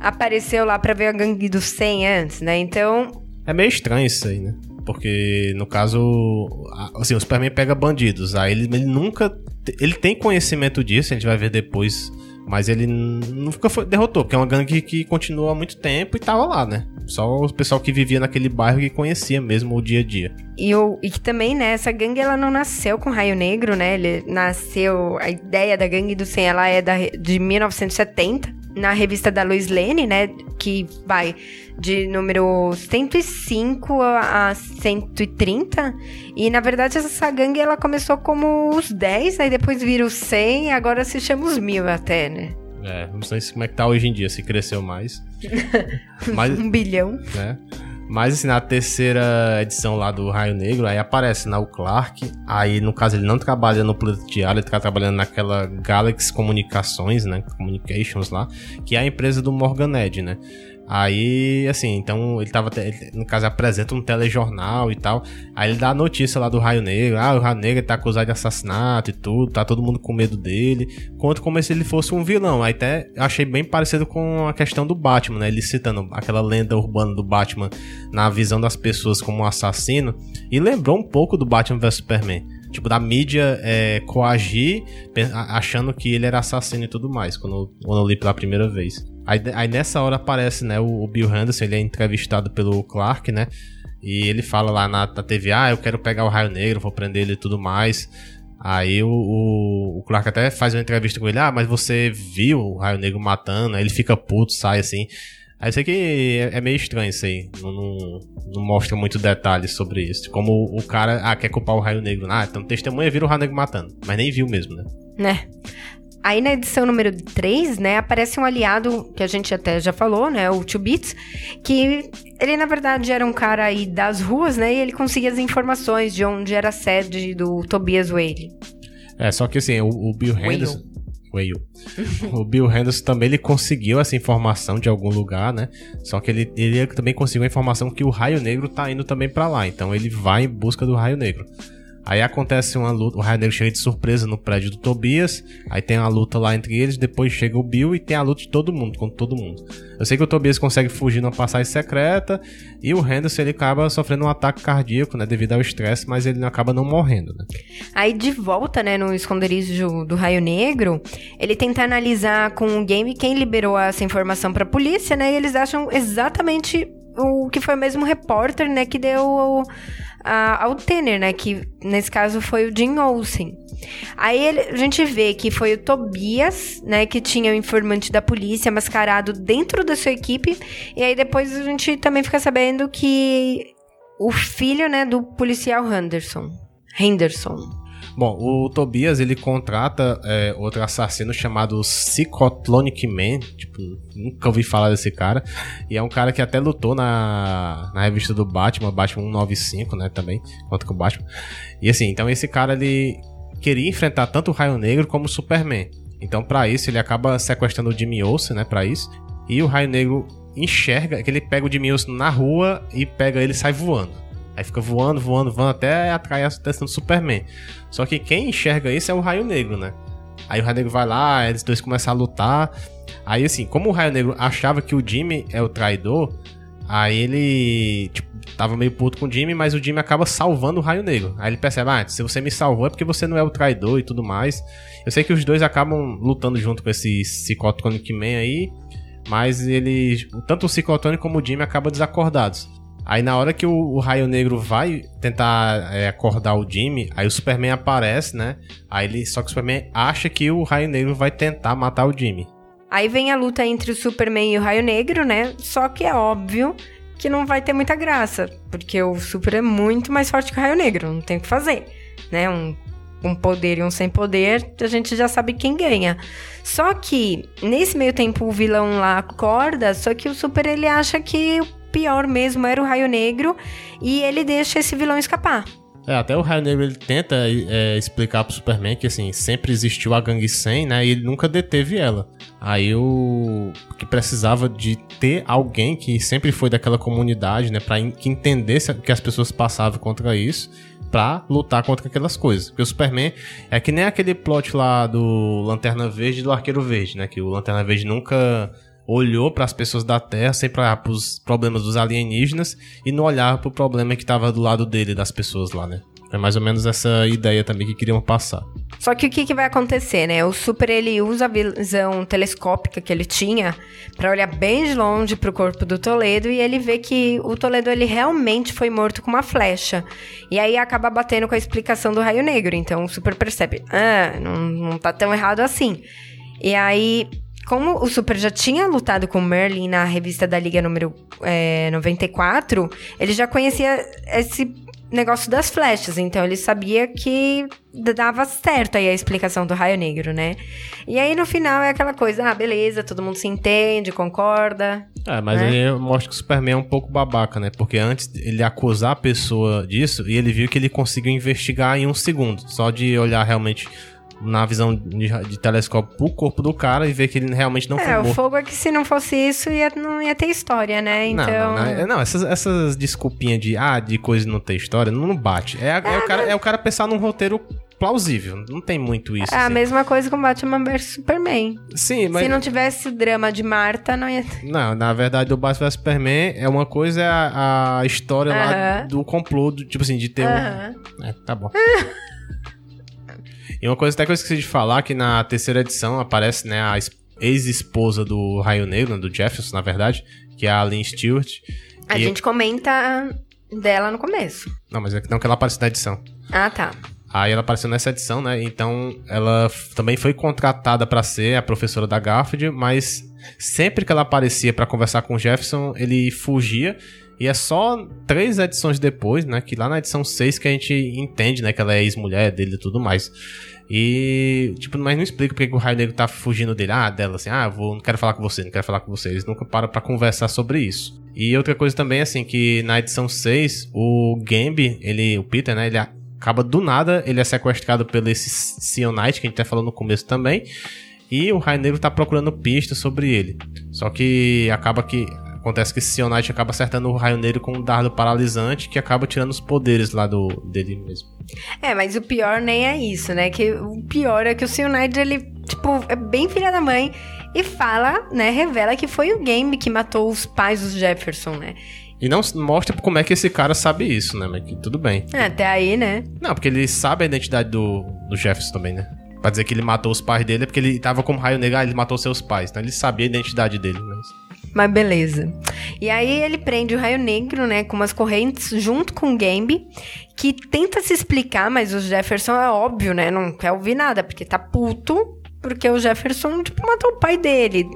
[SPEAKER 3] apareceu lá pra ver a gangue do 100 antes, né? Então,
[SPEAKER 4] É meio estranho isso aí, né? Porque, no caso, assim, o Superman pega bandidos, aí ele, ele nunca. Ele tem conhecimento disso, a gente vai ver depois, mas ele nunca foi, derrotou, porque é uma gangue que continua há muito tempo e tava lá, né? Só o pessoal que vivia naquele bairro que conhecia mesmo o dia a dia.
[SPEAKER 3] E, o, e que também, né, essa gangue ela não nasceu com Raio Negro, né? Ele nasceu. A ideia da gangue do 100 ela é da, de 1970, na revista da Lois Lane, né? Que vai de número 105 a a 130. E na verdade essa gangue ela começou como os 10, aí depois vira os 100 e agora se chama os mil até, né?
[SPEAKER 4] É, não sei se- como é que tá hoje em dia, se cresceu mais. <laughs> mas,
[SPEAKER 3] Um bilhão.
[SPEAKER 4] né? Mas assim, na terceira edição lá do Raio Negro, aí aparece né, o Clark. Aí, no caso, ele não trabalha no Planeta Diário, ele tá trabalhando naquela Galaxy Comunicações, né? Communications lá, que é a empresa do Morgan Edge, né? Aí, assim, então ele tava, ele, no caso, apresenta um telejornal e tal. Aí ele dá a notícia lá do Raio Negro. Ah, o Raio Negro tá acusado de assassinato e tudo, tá todo mundo com medo dele. Conta como se ele fosse um vilão. Aí até achei bem parecido com a questão do Batman, né? Ele citando aquela lenda urbana do Batman na visão das pessoas como um assassino. E lembrou um pouco do Batman vs Superman. Tipo, da mídia é, coagir, achando que ele era assassino e tudo mais, quando, quando eu li pela primeira vez. Aí, aí nessa hora aparece, né, o, o Bill Henderson, ele é entrevistado pelo Clark, né? E ele fala lá na, na TV, ah, eu quero pegar o Raio Negro, vou prender ele e tudo mais. Aí o, o, o Clark até faz uma entrevista com ele, ah, mas você viu o Raio Negro matando? Aí ele fica puto, sai assim. Aí eu sei que é, é meio estranho isso aí. Não, não, não mostra muito detalhes sobre isso. Como o, cara, ah, quer culpar o Raio Negro. Ah, então testemunha vira o Raio Negro matando. Mas nem viu mesmo, né?
[SPEAKER 3] né? Aí na edição número 3, né, aparece um aliado que a gente até já falou, né, o Two Bits, que ele na verdade era um cara aí das ruas, né, e ele conseguia as informações de onde era a sede do Tobias Whale.
[SPEAKER 4] É, só que assim, o, o Bill Henderson. Whale. o Bill Henderson também ele conseguiu essa informação de algum lugar, né? Só que ele, ele também conseguiu a informação que o Raio Negro tá indo também pra lá. Então ele vai em busca do Raio Negro. Aí acontece uma luta, o Raio Negro chega de surpresa no prédio do Tobias, aí tem uma luta lá entre eles, depois chega o Bill e tem a luta de todo mundo, contra todo mundo. Eu sei que o Tobias consegue fugir numa passagem secreta, e o Henderson ele acaba sofrendo um ataque cardíaco, né, devido ao estresse, mas ele acaba não morrendo, né.
[SPEAKER 3] Aí de volta, né, no esconderijo do Raio Negro, ele tenta analisar com o game quem liberou essa informação pra polícia, né, e eles acham exatamente o que foi o mesmo repórter, né, que deu a- ao Tanner, né, que nesse caso foi o Jim Olsen. Aí ele- a gente vê que foi o Tobias, né, que tinha o informante da polícia mascarado dentro da sua equipe, e aí depois a gente também fica sabendo que o filho, né, do policial Henderson. Henderson.
[SPEAKER 4] Bom, o Tobias ele contrata é, outro assassino chamado Psychotlonic Man. Tipo, nunca ouvi falar desse cara. E é um cara que até lutou na, na revista do Batman, Batman 195, né? Também, contra o Batman. E assim, então esse cara ele queria enfrentar tanto o Raio Negro como o Superman. Então, para isso, ele acaba sequestrando o Jimmy Olsen, né? Pra isso. E o Raio Negro enxerga que ele pega o Jimmy Olsen na rua e pega ele e sai voando. Aí fica voando, voando, voando até atrair a atenção do Superman. Só que quem enxerga isso é o Raio Negro, né? Aí o Raio Negro vai lá, eles dois começam a lutar. Aí assim, como o Raio Negro achava que o Jimmy é o traidor, aí ele, tipo, tava meio puto com o Jimmy, mas o Jimmy acaba salvando o Raio Negro. Aí ele percebe, ah, se você me salvou é porque você não é o traidor e tudo mais. Eu sei que os dois acabam lutando junto com esse Psychotronic Man aí, mas eles, tanto o Psychotronic como o Jimmy acabam desacordados. Aí na hora que o, o Raio Negro vai tentar é, acordar o Jimmy, aí o Superman aparece, né? Aí ele, só que o Superman acha que o Raio Negro vai tentar matar o Jimmy.
[SPEAKER 3] Aí vem a luta entre o Superman e o Raio Negro, né? Só que é óbvio que não vai ter muita graça, porque o Super é muito mais forte que o Raio Negro, não tem o que fazer, né? Um um poder e um sem poder, a gente já sabe quem ganha. Só que nesse meio tempo o vilão lá acorda, só que o Super ele acha que pior mesmo era o Raio Negro e ele deixa esse vilão escapar.
[SPEAKER 4] É, até o Raio Negro ele tenta é, explicar pro Superman que assim, sempre existiu a Gangue 100, né? E ele nunca deteve ela. Aí o que precisava de ter alguém que sempre foi daquela comunidade, né, para que entendesse que as pessoas passavam contra isso, para lutar contra aquelas coisas. Porque o Superman é que nem aquele plot lá do Lanterna Verde e do Arqueiro Verde, né, que o Lanterna Verde nunca olhou para as pessoas da Terra, sempre para os problemas dos alienígenas e não olhava para o problema que estava do lado dele, das pessoas lá, né? É mais ou menos essa ideia também que queriam passar.
[SPEAKER 3] Só que o que, que vai acontecer, né? O Super ele usa a visão telescópica que ele tinha para olhar bem de longe para o corpo do Toledo e ele vê que o Toledo ele realmente foi morto com uma flecha. E aí acaba batendo com a explicação do Raio Negro. Então o Super percebe, ah, não, não tá tão errado assim. E aí como o Super já tinha lutado com Merlin na revista da Liga número é, 94, ele já conhecia esse negócio das flechas, então ele sabia que dava certo aí a explicação do Raio Negro, né? E aí no final é aquela coisa, ah, beleza, todo mundo se entende, concorda.
[SPEAKER 4] É, mas
[SPEAKER 3] né?
[SPEAKER 4] aí mostra que o Superman é um pouco babaca, né? Porque antes ele acusar a pessoa disso e ele viu que ele conseguiu investigar em um segundo, só de olhar realmente na visão de, de telescópio pro corpo do cara e ver que ele realmente não
[SPEAKER 3] é,
[SPEAKER 4] foi morto.
[SPEAKER 3] É, o fogo é que se não fosse isso, ia, não ia ter história, né? Então...
[SPEAKER 4] Não, não, não, não essas, essas desculpinhas de, ah, de coisa não ter história, não, bate. É, é, é, o cara, é o cara pensar num roteiro plausível. Não tem muito isso.
[SPEAKER 3] É
[SPEAKER 4] assim.
[SPEAKER 3] a mesma coisa com Batman vs Superman.
[SPEAKER 4] Sim, mas.
[SPEAKER 3] Se não tivesse o drama de Marta, não ia.
[SPEAKER 4] Não, na verdade, o Batman vs Superman é uma coisa é a, a história uh -huh. lá do complô, do, tipo assim, de ter uh -huh. um. É, tá bom. <laughs> E uma coisa até que eu esqueci de falar, que na terceira edição aparece, né, a ex-esposa do Raio Negro, do Jefferson, na verdade, que é a Lynn Stewart.
[SPEAKER 3] A e... gente comenta dela no começo.
[SPEAKER 4] Não, mas é que não que ela aparece na edição.
[SPEAKER 3] Ah, tá.
[SPEAKER 4] Aí ela apareceu nessa edição, né? Então ela também foi contratada para ser a professora da Garfield, mas sempre que ela aparecia para conversar com o Jefferson, ele fugia e é só três edições depois, né? Que lá na edição 6 que a gente entende, né? Que ela é ex-mulher dele e tudo mais. E, tipo, mas não explica porque o Raio Negro tá fugindo dele. Ah, dela, assim, ah, vou, não quero falar com você, não quero falar com você. Eles nunca param pra conversar sobre isso. E outra coisa também, assim, que na edição 6, o Gambi, ele, o Peter, né? Ele acaba do nada, ele é sequestrado pelo esse Sionite, que a gente até falou no começo também. E o Raio Negro tá procurando pistas sobre ele. Só que acaba que Acontece que esse Sionite acaba acertando o Raio Negro com um dardo paralisante que acaba tirando os poderes lá do, dele mesmo.
[SPEAKER 3] É, mas o pior nem é isso, né? Que o pior é que o Sionite, ele, tipo, é bem filha da mãe e fala, né? Revela que foi o Game que matou os pais dos Jefferson, né?
[SPEAKER 4] E não mostra como é que esse cara sabe isso, né? Mas que tudo bem.
[SPEAKER 3] É, até aí, né?
[SPEAKER 4] Não, porque ele sabe a identidade do, do Jefferson também, né? Pra dizer que ele matou os pais dele é porque ele tava como raio negro, ah, ele matou seus pais. Então ele sabia a identidade dele, mas...
[SPEAKER 3] Mas beleza. E aí ele prende o Raio Negro, né, com umas correntes junto com o Gambi, que tenta se explicar, mas o Jefferson é óbvio, né, não quer ouvir nada, porque tá puto porque o Jefferson, tipo, matou o pai dele.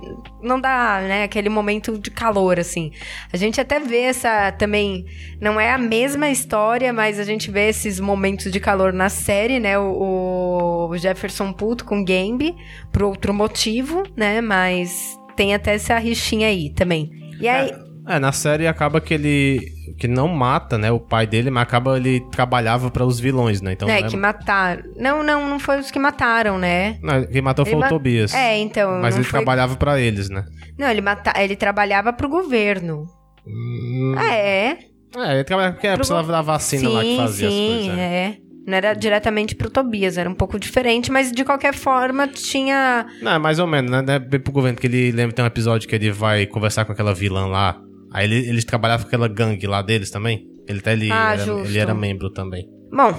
[SPEAKER 3] Não dá, né, aquele momento de calor, assim. A gente até vê essa também. Não é a mesma história, mas a gente vê esses momentos de calor na série, né? O, o Jefferson puto com Gambi, por outro motivo, né? Mas tem até essa rixinha aí também. E aí.
[SPEAKER 4] É, é na série acaba que ele que não mata, né, o pai dele, mas acaba ele trabalhava para os vilões, né? Então,
[SPEAKER 3] é,
[SPEAKER 4] né,
[SPEAKER 3] que mataram. Não, não, não foi os que mataram, né?
[SPEAKER 4] Não, quem matou
[SPEAKER 3] Ele
[SPEAKER 4] foi
[SPEAKER 3] ma-
[SPEAKER 4] o Tobias.
[SPEAKER 3] É, então.
[SPEAKER 4] Mas ele
[SPEAKER 3] foi-
[SPEAKER 4] trabalhava para eles, né?
[SPEAKER 3] Não, ele, mata... ele trabalhava pro governo.
[SPEAKER 4] Hum,
[SPEAKER 3] É.
[SPEAKER 4] é, ele trabalhava porque
[SPEAKER 3] Pro
[SPEAKER 4] precisava da vacina
[SPEAKER 3] sim,
[SPEAKER 4] lá que fazia
[SPEAKER 3] sim,
[SPEAKER 4] as coisas. é.
[SPEAKER 3] é. Não era diretamente pro Tobias, era um pouco diferente, mas de qualquer forma tinha.
[SPEAKER 4] Não, é mais ou menos, né? É bem pro governo, que ele lembra tem um episódio que ele vai conversar com aquela vilã lá. Aí ele, eles trabalhavam com aquela gangue lá deles também. Ele até ele,
[SPEAKER 3] Ah,
[SPEAKER 4] era, ele era membro também.
[SPEAKER 3] Bom,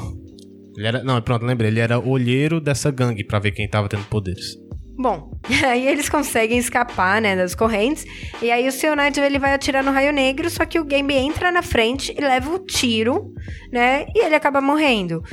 [SPEAKER 4] Ele era. Não, pronto, lembrei. Ele era olheiro dessa gangue pra ver quem tava tendo poderes.
[SPEAKER 3] Bom. <laughs> Aí eles conseguem escapar, né, das correntes. E aí o Seu Nigel, ele vai atirar no Raio Negro, só que o Gambi entra na frente e leva o tiro, né? E ele acaba morrendo.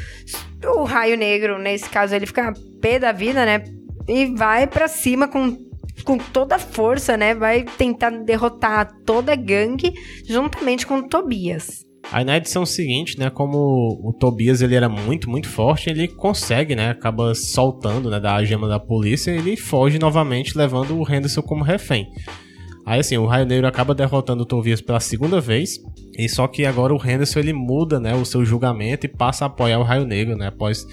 [SPEAKER 3] O Raio Negro, nesse caso, ele fica pé da vida, né? E vai pra cima com com toda a força, né? Vai tentar derrotar toda a gangue juntamente com Tobias.
[SPEAKER 4] Aí na edição seguinte, né, como o Tobias ele era muito, muito forte, ele consegue, né, acaba soltando, né, da gema da polícia ele foge novamente, levando o Henderson como refém. Aí assim, o Raio Negro acaba derrotando o Tobias pela segunda vez, e só que agora o Henderson ele muda, né, o seu julgamento e passa a apoiar o Raio Negro, né, após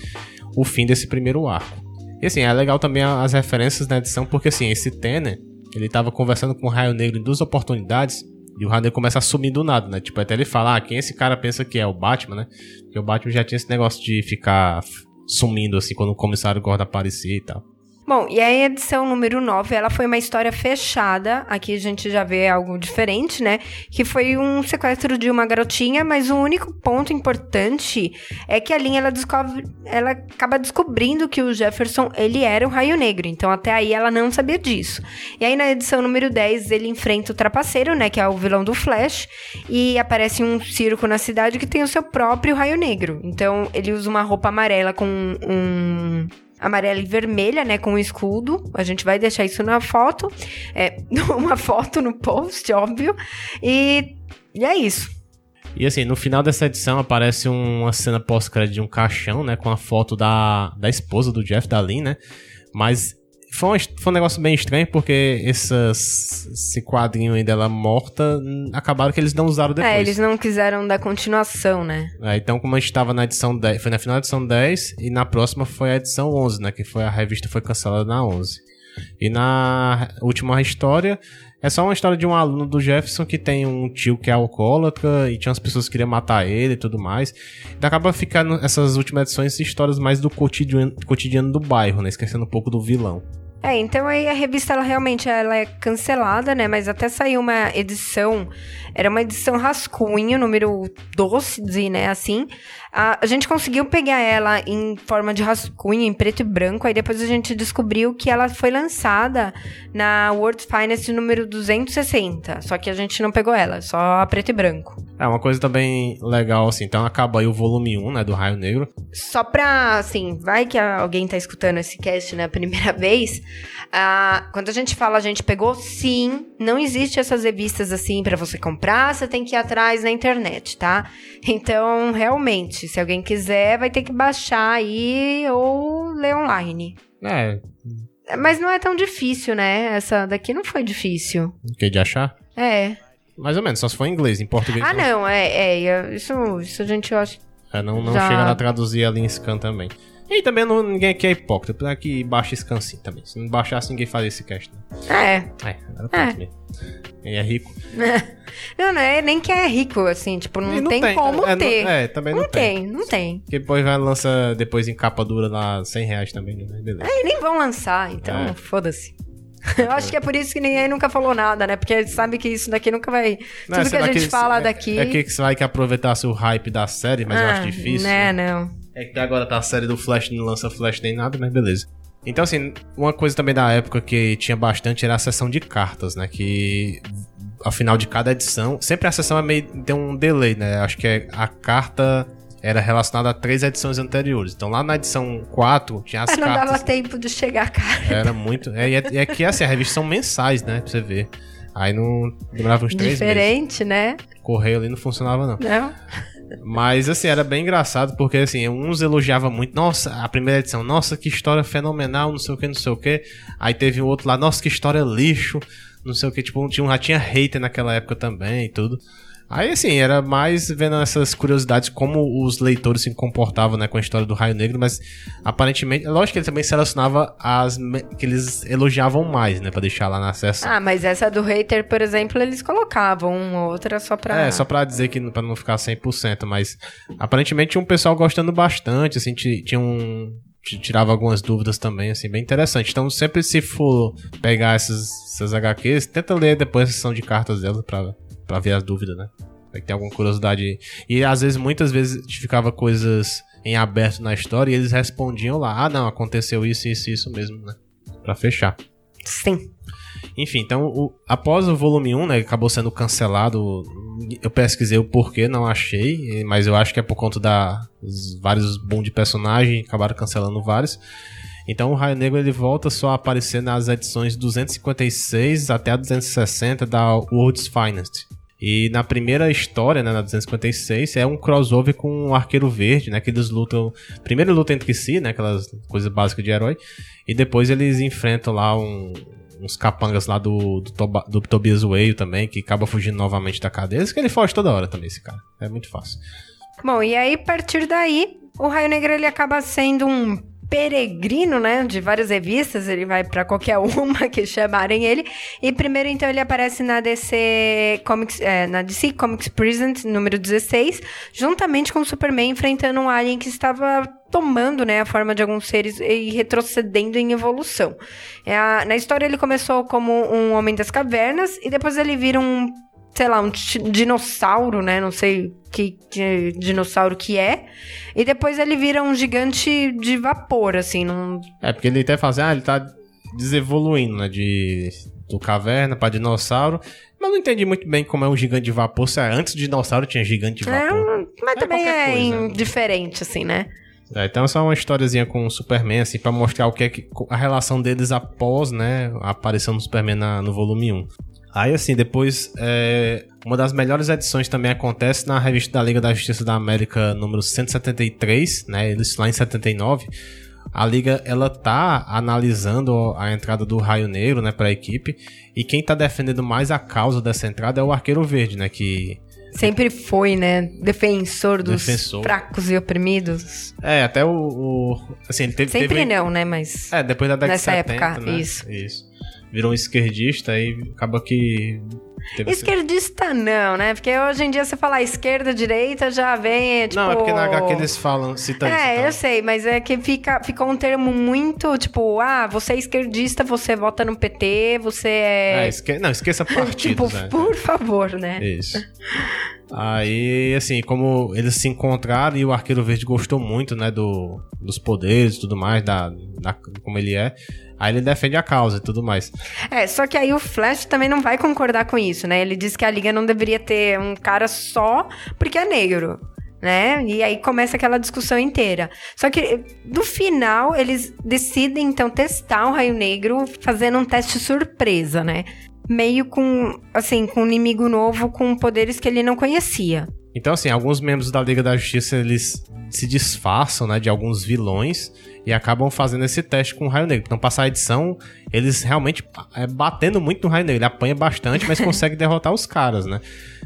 [SPEAKER 4] o fim desse primeiro arco. E assim, é legal também as referências na edição, porque assim, esse Tanner, ele tava conversando com o Raio Negro em duas oportunidades, e o Negro começa a sumir do nada, né? Tipo, até ele fala, ah, quem esse cara pensa que é? O Batman, né? Porque o Batman já tinha esse negócio de ficar sumindo, assim, quando o comissário Gordon aparecia e tal.
[SPEAKER 3] Bom, e a edição número 9, ela foi uma história fechada. Aqui a gente já vê algo diferente, né? Que foi um sequestro de uma garotinha, mas o único ponto importante é que a linha ela descobre, ela acaba descobrindo que o Jefferson, ele era o Raio Negro. Então até aí ela não sabia disso. E aí na edição número 10, ele enfrenta o Trapaceiro, né, que é o vilão do Flash, e aparece um circo na cidade que tem o seu próprio Raio Negro. Então ele usa uma roupa amarela com um amarela e vermelha, né, com um escudo. A gente vai deixar isso na foto, é, <laughs> uma foto no post, óbvio. E, e é isso.
[SPEAKER 4] E assim, no final dessa edição aparece uma cena pós-crédito de um caixão, né? Com a foto da, da esposa do Jeff Dalin, né? Mas foi um, foi um negócio bem estranho, porque essas, esse quadrinho aí dela morta, acabaram que eles não usaram depois.
[SPEAKER 3] É, eles não quiseram dar continuação, né?
[SPEAKER 4] É, então, como a gente tava na edição 10, foi na final da edição 10 e na próxima foi a edição 11, né? Que foi a revista foi cancelada na 11. E na última história é só uma história de um aluno do Jefferson que tem um tio que é alcoólatra e tinha umas pessoas que queriam matar ele e tudo mais. E acaba ficando essas últimas edições histórias mais do cotidiano, cotidiano do bairro, né? Esquecendo um pouco do vilão.
[SPEAKER 3] É, então aí a revista ela realmente ela é cancelada, né? Mas até saiu uma edição, era uma edição rascunho, número 12, né? Assim. A, a gente conseguiu pegar ela em forma de rascunho, em preto e branco. Aí depois a gente descobriu que ela foi lançada na World Finest número 260. Só que a gente não pegou ela, só a preto e branco.
[SPEAKER 4] É, uma coisa também legal, assim, então acaba aí o volume 1, né, do Raio Negro.
[SPEAKER 3] Só pra, assim, vai que alguém tá escutando esse cast na primeira <laughs> vez. Ah, quando a gente fala a gente pegou, sim, não existe essas revistas assim pra você comprar, você tem que ir atrás na internet, tá? <laughs> Então, realmente, se alguém quiser, vai ter que baixar aí ou ler online.
[SPEAKER 4] É,
[SPEAKER 3] Mas não é tão difícil, né? Essa daqui não foi difícil.
[SPEAKER 4] que de achar?
[SPEAKER 3] É.
[SPEAKER 4] Mais ou menos, só se for em inglês, em português.
[SPEAKER 3] Ah, não, é, é. Isso, isso a gente, eu acho.
[SPEAKER 4] É, não, não
[SPEAKER 3] Já-
[SPEAKER 4] chega a traduzir ali em scan também. E também não, ninguém aqui é hipócrita, porque aqui baixa scan sim também. Se não baixasse, ninguém fazia esse cast. Né?
[SPEAKER 3] É.
[SPEAKER 4] É, era mesmo. Ele é rico. <laughs>
[SPEAKER 3] Não, não é nem que é rico, assim, tipo, não,
[SPEAKER 4] E
[SPEAKER 3] tem, como
[SPEAKER 4] é, não-
[SPEAKER 3] ter.
[SPEAKER 4] É, também não,
[SPEAKER 3] não tem, não tem.
[SPEAKER 4] Porque depois vai lança depois em capa dura lá 100 reais também, né? Beleza.
[SPEAKER 3] E nem vão lançar, então
[SPEAKER 4] É.
[SPEAKER 3] foda-se. <laughs> Eu acho que é por isso que ninguém nunca falou nada, né? Porque sabe que isso daqui nunca vai.
[SPEAKER 4] Não,
[SPEAKER 3] Tudo que a gente fala
[SPEAKER 4] é,
[SPEAKER 3] daqui.
[SPEAKER 4] É que você vai que aproveitasse o hype da série, mas eu
[SPEAKER 3] Ah,
[SPEAKER 4] acho difícil.
[SPEAKER 3] Né,
[SPEAKER 4] né?
[SPEAKER 3] não.
[SPEAKER 4] É que agora tá a série do Flash, não lança Flash nem nada, mas beleza. Então, assim, uma coisa também da época que tinha bastante era a sessão de cartas, né? Que ao final de cada edição, sempre a sessão é meio. tem um delay, né? Acho que é a carta. era relacionada a três edições anteriores. Então lá na edição 4 tinha as <laughs>
[SPEAKER 3] não
[SPEAKER 4] cartas.
[SPEAKER 3] dava tempo de chegar, cara.
[SPEAKER 4] Era muito. É, é, é que assim, a revista são mensais, né? Pra você ver. Aí não demorava uns três meses.
[SPEAKER 3] Diferente, né?
[SPEAKER 4] Correio ali não funcionava, não.
[SPEAKER 3] Não?
[SPEAKER 4] Mas, assim, era bem engraçado, porque, assim, uns elogiavam muito, nossa, a primeira edição, nossa, que história fenomenal, não sei o que, não sei o que. Aí teve um outro lá, nossa, que história lixo, não sei o que, tipo, tinha um, já tinha hater naquela época também e tudo. Aí, assim, era mais vendo essas curiosidades, como os leitores se comportavam, né, com a história do Raio Negro, mas aparentemente, lógico que ele também selecionava as me- que eles elogiavam mais, né, pra deixar lá na acesso.
[SPEAKER 3] Ah, mas essa do hater, por exemplo, eles colocavam uma outra só pra.
[SPEAKER 4] É, só pra dizer que pra não ficar 100%, mas aparentemente tinha um pessoal gostando bastante, assim, ti- tinha um ti- tirava algumas dúvidas também, assim, bem interessante. Então, sempre se for pegar essas, essas HQs, tenta ler depois a sessão de cartas delas pra, pra ver as dúvidas, né? Vai ter alguma curiosidade. E às vezes, muitas vezes, ficava coisas em aberto na história e eles respondiam lá, ah, não, aconteceu isso, isso, isso mesmo, né? Pra fechar.
[SPEAKER 3] Sim.
[SPEAKER 4] Enfim, então, o- após o volume 1, né, que acabou sendo cancelado, eu pesquisei o porquê, não achei, mas eu acho que é por conta da os vários boom de personagem, acabaram cancelando vários. Então o Raio Negro ele volta só a aparecer nas edições 256 até a 260 da World's Finest. E na primeira história, né, na 256, é um crossover com o Arqueiro Verde, né, que eles lutam... Primeiro lutam entre si, né, aquelas coisas básicas de herói, e depois eles enfrentam lá um, uns capangas lá do, do, Toba- do Tobias Whale também, que acaba fugindo novamente da cadeia. Esse que ele foge toda hora também, esse cara. É muito fácil.
[SPEAKER 3] Bom, e aí, a partir daí, o Raio Negro ele acaba sendo um peregrino, né, de várias revistas, ele vai pra qualquer <laughs> uma que chamarem ele. E primeiro então ele aparece na DC Comics, é, na DC Comics Present número 16, juntamente com o Superman enfrentando um alien que estava tomando, né, a forma de alguns seres e retrocedendo em evolução. É na história ele começou como um homem das cavernas e depois ele vira um sei lá, um dinossauro, né? Não sei que, que dinossauro que é. E depois ele vira um gigante de vapor, assim. Num...
[SPEAKER 4] É, porque ele até fala assim, ah, ele tá desevoluindo, né, de... Do caverna pra dinossauro. Mas não entendi muito bem como é um gigante de vapor. Se é antes do dinossauro tinha gigante de
[SPEAKER 3] É,
[SPEAKER 4] vapor.
[SPEAKER 3] um- mas
[SPEAKER 4] É
[SPEAKER 3] também é
[SPEAKER 4] coisa, né?
[SPEAKER 3] indiferente, assim, né?
[SPEAKER 4] É, então é só uma historiazinha com o Superman, assim, pra mostrar o que é que, a relação deles após, né, a aparição do Superman na- no volume 1. Aí, assim, depois, é, uma das melhores edições também acontece na revista da Liga da Justiça da América, número 173, né, eles lá em 79. A Liga, ela tá analisando a entrada do Raio Negro, né, pra equipe, e quem tá defendendo mais a causa dessa entrada é o Arqueiro Verde, né, que
[SPEAKER 3] Sempre foi, né? Defensor dos
[SPEAKER 4] Defensor.
[SPEAKER 3] fracos e oprimidos.
[SPEAKER 4] É, até o. o- assim, ele teve.
[SPEAKER 3] Sempre
[SPEAKER 4] teve,
[SPEAKER 3] não, né? Mas.
[SPEAKER 4] É, depois da década
[SPEAKER 3] Nessa
[SPEAKER 4] de 70,
[SPEAKER 3] época,
[SPEAKER 4] né?
[SPEAKER 3] isso.
[SPEAKER 4] Isso. Virou um esquerdista e acaba que. Teve
[SPEAKER 3] Esquerdista não, né? Porque hoje em dia você falar esquerda, direita, já vem, tipo...
[SPEAKER 4] Não, é porque na HQ eles falam, cita isso.
[SPEAKER 3] É,
[SPEAKER 4] então.
[SPEAKER 3] eu sei, mas é que fica, ficou um termo muito, tipo, ah, você é esquerdista, você vota no PT, você
[SPEAKER 4] É,
[SPEAKER 3] é...
[SPEAKER 4] esque... Não, esqueça <laughs>
[SPEAKER 3] tipo,
[SPEAKER 4] partidos, né?
[SPEAKER 3] por favor, né?
[SPEAKER 4] Isso. Aí, assim, como eles se encontraram e o Arqueiro Verde gostou muito, né, do, dos poderes e tudo mais, da, da, como ele é, aí ele defende a causa e tudo mais.
[SPEAKER 3] É, só que aí o Flash também não vai concordar com isso, né? Ele diz que a Liga não deveria ter um cara só porque é negro. Né? E aí começa aquela discussão inteira. Só que no final eles decidem então testar o Raio Negro fazendo um teste surpresa, né? Meio com assim, com um inimigo novo com poderes que ele não conhecia.
[SPEAKER 4] Então, assim, alguns membros da Liga da Justiça, eles se disfarçam, né, de alguns vilões e acabam fazendo esse teste com o Raio Negro. Então, passar a edição, eles realmente é, batendo muito no Raio Negro. Ele apanha bastante, mas <laughs> consegue derrotar os caras, né?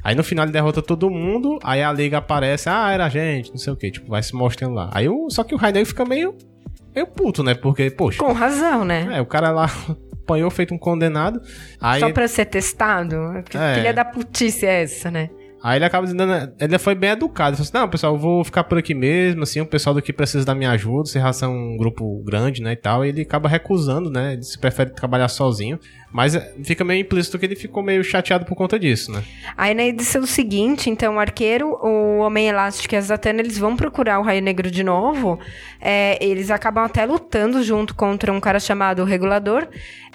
[SPEAKER 4] Aí no final ele derrota todo mundo, aí a Liga aparece, ah, era a gente, não sei o que, tipo, vai se mostrando lá. Aí o, só que o Raio Negro fica meio, meio puto, né? Porque, poxa,
[SPEAKER 3] Com razão, né?
[SPEAKER 4] é, o cara lá apanhou feito um condenado. Aí
[SPEAKER 3] Só pra ser testado? Que
[SPEAKER 4] É.
[SPEAKER 3] filha da putice é essa, né?
[SPEAKER 4] Aí ele acaba dizendo, ele foi bem educado. Ele falou assim, não, pessoal, eu vou ficar por aqui mesmo, assim, o pessoal daqui precisa da minha ajuda, vocês já são um grupo grande, né, e tal. E ele acaba recusando, né, ele se prefere trabalhar sozinho. Mas é, fica meio implícito que ele ficou meio chateado por conta disso, né.
[SPEAKER 3] Aí na edição seguinte, então, o arqueiro, o Homem Elástico e a Zatanna, eles vão procurar o Raio Negro de novo. É, eles acabam até lutando junto contra um cara chamado Regulador.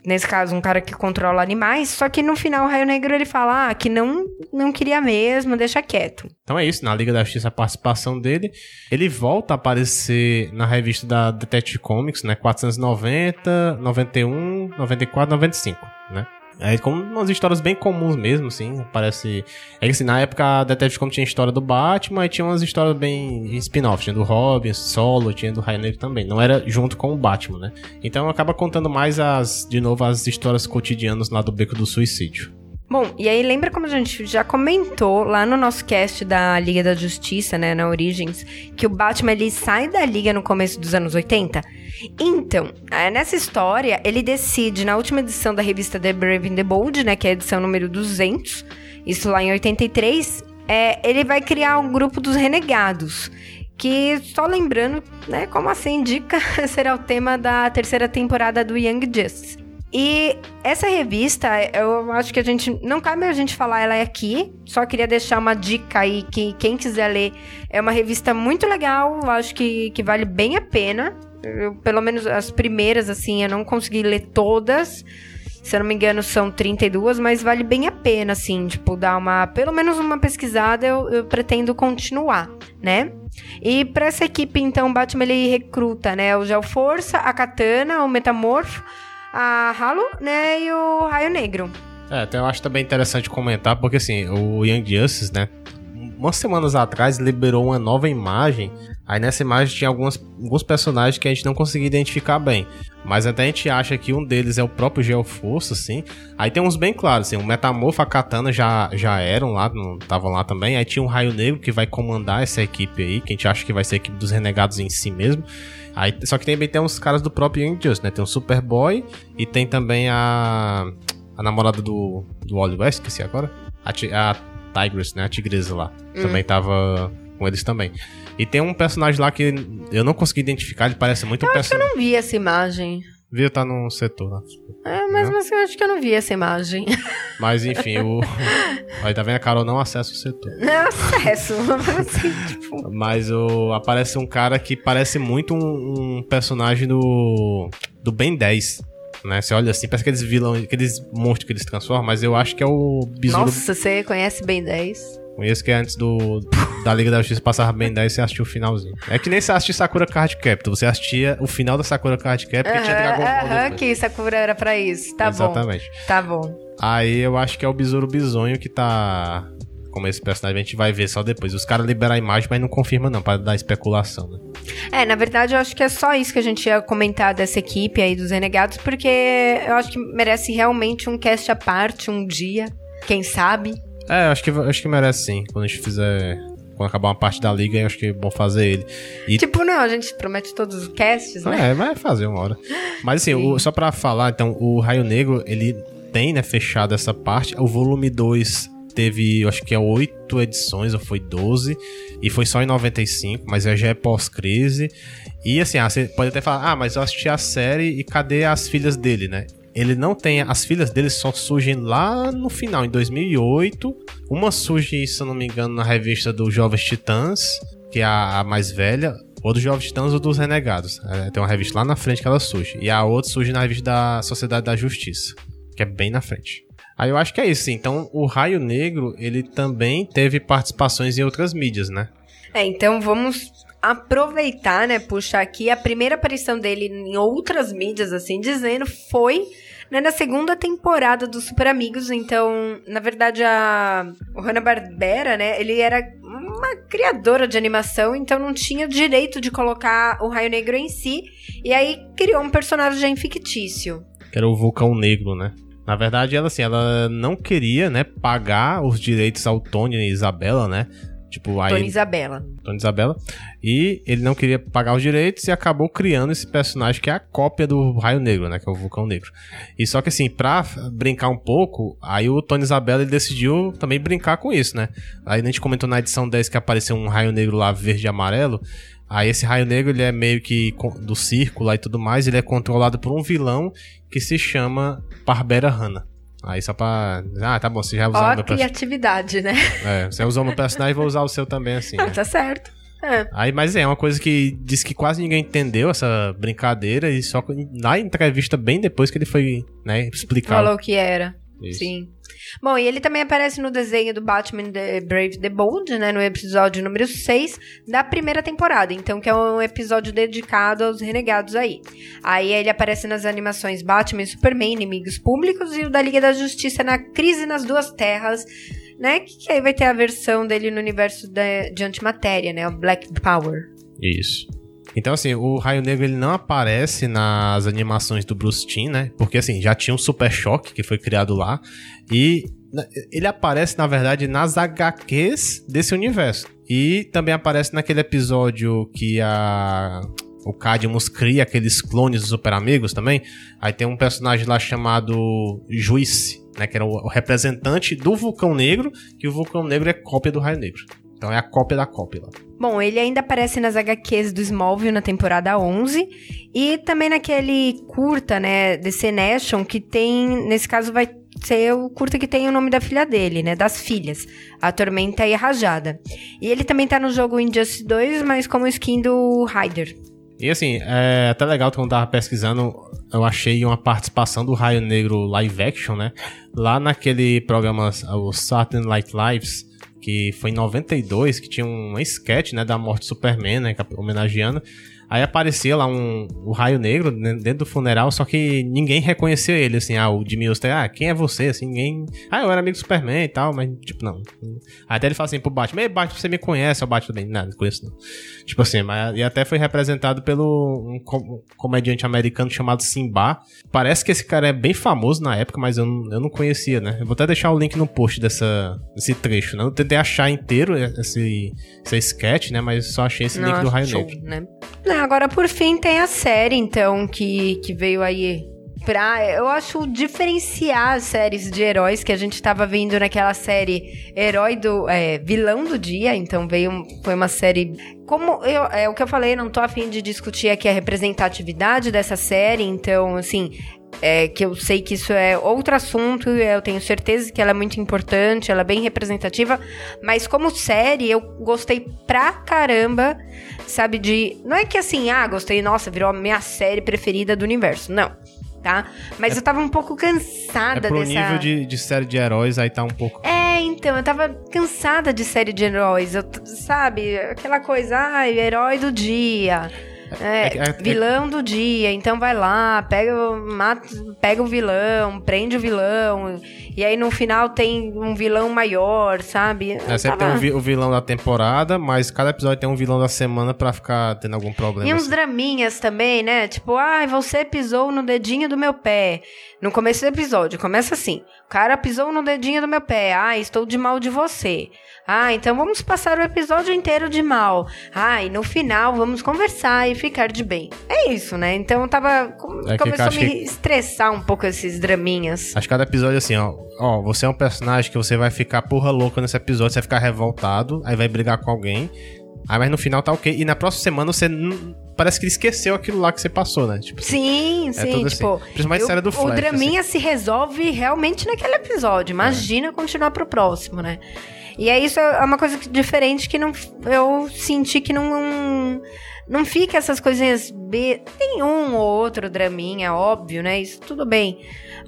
[SPEAKER 3] Nesse caso, um cara que controla animais, só que no final o Raio Negro ele fala ah, que não, não queria mesmo, deixa quieto.
[SPEAKER 4] Então é isso, na Liga da Justiça a participação dele. Ele volta a aparecer na revista da Detective Comics, né? 490, 91, 94, 95, né? É como umas histórias bem comuns mesmo, assim. Parece. É que assim, na época Detective Comics tinha história do Batman e tinha umas histórias bem spin-off. Tinha do Robin, solo, tinha do Raio Negro também. Não era junto com o Batman, né? Então acaba contando mais as, de novo, as histórias cotidianas lá do Beco do Suicídio.
[SPEAKER 3] Bom, e aí lembra como a gente já comentou lá no nosso cast da Liga da Justiça, né, na Origins, que o Batman ele sai da Liga no começo dos anos 80? Então, é, nessa história, ele decide, na última edição da revista The Brave and the Bold, né, que é a edição número 200, isso lá em 83, é, ele vai criar um grupo dos Renegados, que, só lembrando, né, como assim indica, <laughs> será o tema da terceira temporada do Young Justice. E essa revista, eu acho que a gente. Não cabe a gente falar ela é aqui. Só queria deixar uma dica aí que quem quiser ler. É uma revista muito legal. Acho que, que vale bem a pena. Eu, pelo menos as primeiras, assim, eu não consegui ler todas. Se eu não me engano, são 32, mas vale bem a pena, assim, tipo, dar uma. Pelo menos uma pesquisada, eu, eu pretendo continuar, né? E para essa equipe, então, o Batman ele recruta, né? O Gel Força, a Katana, o Metamorfo a Halo, né, e o Raio Negro.
[SPEAKER 4] É, então eu acho também interessante comentar, porque assim, o Young Justice, né, umas semanas atrás liberou uma nova imagem. Aí nessa imagem tinha algumas, alguns personagens que a gente não conseguia identificar bem. Mas até a gente acha que um deles é o próprio Geoforce, assim. Aí tem uns bem claros, assim, o Metamorfo, a Katana já, já eram lá, estavam lá também. Aí tinha um Raio Negro que vai comandar essa equipe aí, que a gente acha que vai ser a equipe dos Renegados em si mesmo. Aí, só que também tem uns caras do próprio Young Justice, né? Tem o Superboy e tem também a. A namorada do, do Wally West, esqueci agora. A, a Tigress, né? A tigresa lá. Hum. Também tava com eles também. E tem um personagem lá que eu não consegui identificar, ele parece muito
[SPEAKER 3] eu
[SPEAKER 4] um personagem.
[SPEAKER 3] Eu não vi essa imagem.
[SPEAKER 4] Viu, tá no setor lá.
[SPEAKER 3] É, mas, né? mas eu acho que eu não vi essa imagem. <laughs>
[SPEAKER 4] Mas enfim, o. <laughs> Aí tá vendo? A Carol não acessa o setor.
[SPEAKER 3] Não acesso. assim, <laughs> tipo...
[SPEAKER 4] Mas o... aparece um cara que parece muito um, um personagem do. Do Ben 10 né? Você olha assim, parece aqueles vilão, aqueles monstros que eles transformam, mas eu acho que é o besouro.
[SPEAKER 3] Nossa, você conhece bem 10?
[SPEAKER 4] Conheço que é antes do da Liga da Justiça passava bem 10 você assistiu o finalzinho. É que nem você assistia Sakura Card Captor, você assistia o final da Sakura Card Captor que tinha Dragon Ball.
[SPEAKER 3] Aham, que Sakura era pra isso. Tá
[SPEAKER 4] Exatamente.
[SPEAKER 3] bom. Tá bom.
[SPEAKER 4] Aí eu acho que é o Besouro Bisonho que tá como esse personagem, a gente vai ver só depois. Os caras liberam a imagem, mas não confirma não, para dar especulação, né?
[SPEAKER 3] É, na verdade, eu acho que é só isso que a gente ia comentar dessa equipe aí dos Renegados, porque eu acho que merece realmente um cast à parte, um dia, quem sabe.
[SPEAKER 4] É, acho que, acho que merece sim. Quando a gente fizer. Quando acabar uma parte da liga, acho que é bom fazer ele.
[SPEAKER 3] E... Tipo, não, a gente promete todos os casts, né?
[SPEAKER 4] É, vai fazer uma hora. Mas assim, o, só pra falar, então, o Raio Negro, ele tem, né, fechado essa parte. O volume 2 teve, eu acho que é oito edições, ou foi 12, e foi só em 95, mas já é pós-crise. E assim, ah, você pode até falar, ah, mas eu assisti a série e cadê as filhas dele, né? Ele não tem. As filhas dele só surgem lá no final, em 2008. Uma surge, se eu não me engano, na revista do Jovens Titãs, que é a, mais velha. Ou dos Jovens Titãs ou dos Renegados. É, tem uma revista lá na frente que ela surge. E a outra surge na revista da Sociedade da Justiça, que é bem na frente. Aí eu acho que é isso. Então, o Raio Negro, ele também teve participações em outras mídias, né?
[SPEAKER 3] É, então vamos aproveitar, né, puxar aqui a primeira aparição dele em outras mídias, assim dizendo, foi né, na segunda temporada dos Super Amigos. Então, na verdade, a Hanna-Barbera, né, ele era uma criadora de animação, então não tinha direito de colocar o Raio Negro em si. E aí criou um personagem fictício.
[SPEAKER 4] Que era o Vulcão Negro, né? Na verdade, ela assim, ela não queria, né, pagar os direitos ao Tony e Isabela, né? Tipo, aí
[SPEAKER 3] Tony Isabela.
[SPEAKER 4] Tony Isabela. E ele não queria pagar os direitos e acabou criando esse personagem que é a cópia do Raio Negro, né? Que é o Vulcão Negro. E só que assim, pra brincar um pouco, aí o Tony Isabela ele decidiu também brincar com isso, né? Aí a gente comentou na edição 10 que apareceu um Raio Negro lá verde e amarelo. Aí esse Raio Negro ele é meio que do círculo e tudo mais, ele é controlado por um vilão que se chama Barbera Hanna. Aí só pra. Ah, tá bom, você já usou
[SPEAKER 3] o meu criatividade, né?
[SPEAKER 4] É, você usou o meu personagem, vou usar o seu também, assim.
[SPEAKER 3] Ah, tá certo. É.
[SPEAKER 4] Aí, mas é uma coisa que diz que quase ninguém entendeu essa brincadeira e só na entrevista bem depois que ele foi, né, explicar.
[SPEAKER 3] Falou que era.
[SPEAKER 4] Isso.
[SPEAKER 3] Sim. Bom, e ele também aparece no desenho do Batman The Brave the Bold, né, no episódio número 6 da primeira temporada, então que é um episódio dedicado aos renegados aí. Aí ele aparece nas animações Batman e Superman, Inimigos Públicos e o da Liga da Justiça na Crise nas Duas Terras, né, que aí vai ter a versão dele no universo da- de antimatéria, né, o Black Power.
[SPEAKER 4] Isso. Então, assim, o Raio Negro ele não aparece nas animações do Bruce Timm, né? Porque, assim, já tinha um Super Choque que foi criado lá. E na- ele aparece, na verdade, nas HQs desse universo. E também aparece naquele episódio que a. O Cadmus cria aqueles clones dos Super Amigos também. Aí tem um personagem lá chamado Juice, né? Que era o representante do Vulcão Negro. Que o Vulcão Negro é cópia do Raio Negro. Então é a cópia da cópia lá.
[SPEAKER 3] Bom, ele ainda aparece nas HQs do Smallville na temporada 11 e também naquele curta, né, DC Nation, que tem, nesse caso vai ser o curta que tem o nome da filha dele, né, das filhas, a Tormenta e a Rajada. E ele também tá no jogo Injustice 2, mas como skin do Ryder.
[SPEAKER 4] E assim, é até legal que quando eu tava pesquisando, eu achei uma participação do Raio Negro live action, né? Lá naquele programa, o Saturday Night Lives, que foi em 92, que tinha um sketch, né, da morte do Superman, né, homenageando. Aí aparecia lá um, o Raio Negro dentro do funeral, só que ninguém reconheceu ele, assim, ah, o Jimmy Olsen, ah, quem é você, assim, ninguém... Ah, eu era amigo do Superman e tal, mas, tipo, não. Até ele fala assim pro Batman, ei, Batman, você me conhece? O Batman bem, não, não conheço não. Tipo assim, mas, e até foi representado pelo um, com- um comediante americano chamado Simba. Parece que esse cara é bem famoso na época, mas eu não, eu não conhecia, né? Eu vou até deixar o link no post dessa, desse trecho, né? Eu tentei achar inteiro esse, esse sketch, né? Mas só achei esse link do Raio
[SPEAKER 3] show,
[SPEAKER 4] Negro.
[SPEAKER 3] né? Não, agora, por fim, tem a série, então, que, que veio aí pra... Eu acho diferenciar as séries de heróis que a gente tava vendo naquela série Herói do... é, Vilão do Dia, então veio... Foi uma série... Como eu, é o que eu falei, não tô afim de discutir aqui a representatividade dessa série, então, assim... É, que eu sei que isso é outro assunto, eu tenho certeza que ela é muito importante, ela é bem representativa, mas como série eu gostei pra caramba, sabe, de... Não é que assim, ah, gostei, nossa, virou a minha série preferida do universo, não, tá? Mas eu tava um pouco
[SPEAKER 4] É
[SPEAKER 3] cansada
[SPEAKER 4] pro
[SPEAKER 3] dessa...
[SPEAKER 4] nível de, de série de heróis, aí tá um pouco.
[SPEAKER 3] É, então, eu tava cansada de série de heróis, eu, sabe? Aquela coisa, ai, herói do dia. É,
[SPEAKER 4] É- é-
[SPEAKER 3] vilão do dia, então vai lá, pega, o- mata, pega o vilão, prende o vilão, e aí no final tem um vilão maior, sabe?
[SPEAKER 4] É, sempre tem
[SPEAKER 3] tava-
[SPEAKER 4] vi- o vilão da temporada, mas cada episódio tem um vilão da semana pra ficar tendo algum problema.
[SPEAKER 3] E uns
[SPEAKER 4] assim.
[SPEAKER 3] draminhas também, né? Tipo, ai, você pisou no dedinho do meu pé. No começo do episódio, começa assim. O cara pisou no dedinho do meu pé. Ah, estou de mal de você. Ah, então vamos passar o episódio inteiro de mal. Ah, e no final vamos conversar e ficar de bem. É isso, né? Então tava. com-
[SPEAKER 4] É que
[SPEAKER 3] começou a me
[SPEAKER 4] que-
[SPEAKER 3] estressar um pouco esses draminhas.
[SPEAKER 4] Acho que cada episódio é assim, ó. Ó, você é um personagem que você vai ficar porra louca nesse episódio, você vai ficar revoltado, aí vai brigar com alguém. Aí mas no final tá ok. E na próxima semana você parece que ele esqueceu aquilo lá que você passou, né? Tipo,
[SPEAKER 3] Sim, sim,
[SPEAKER 4] tudo assim.
[SPEAKER 3] tipo.
[SPEAKER 4] Principalmente
[SPEAKER 3] eu-
[SPEAKER 4] série do
[SPEAKER 3] o
[SPEAKER 4] Flash, assim.
[SPEAKER 3] draminha se resolve realmente naquele episódio. Imagina continuar pro próximo, né? E é isso é uma coisa diferente que não, eu senti que não. Não fica essas coisinhas B. Tem um ou outro draminha, óbvio, né? Isso tudo bem.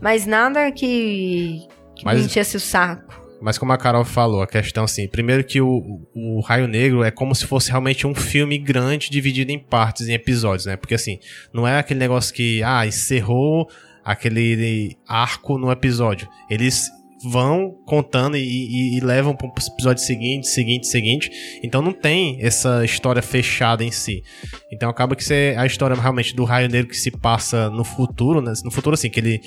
[SPEAKER 3] Mas nada que, que
[SPEAKER 4] Mas-
[SPEAKER 3] enchesse o saco.
[SPEAKER 4] Mas como a Carol falou, a questão assim, primeiro que o, o Raio Negro é como se fosse realmente um filme grande dividido em partes, em episódios, né? Porque assim, não é aquele negócio que, ah, encerrou aquele arco no episódio. Eles vão contando e, e- e levam para os episódios seguintes, seguinte, seguinte. Então não tem essa história fechada em si. Então acaba que você, a história realmente do Raio Negro que se passa no futuro, né? No futuro assim, que ele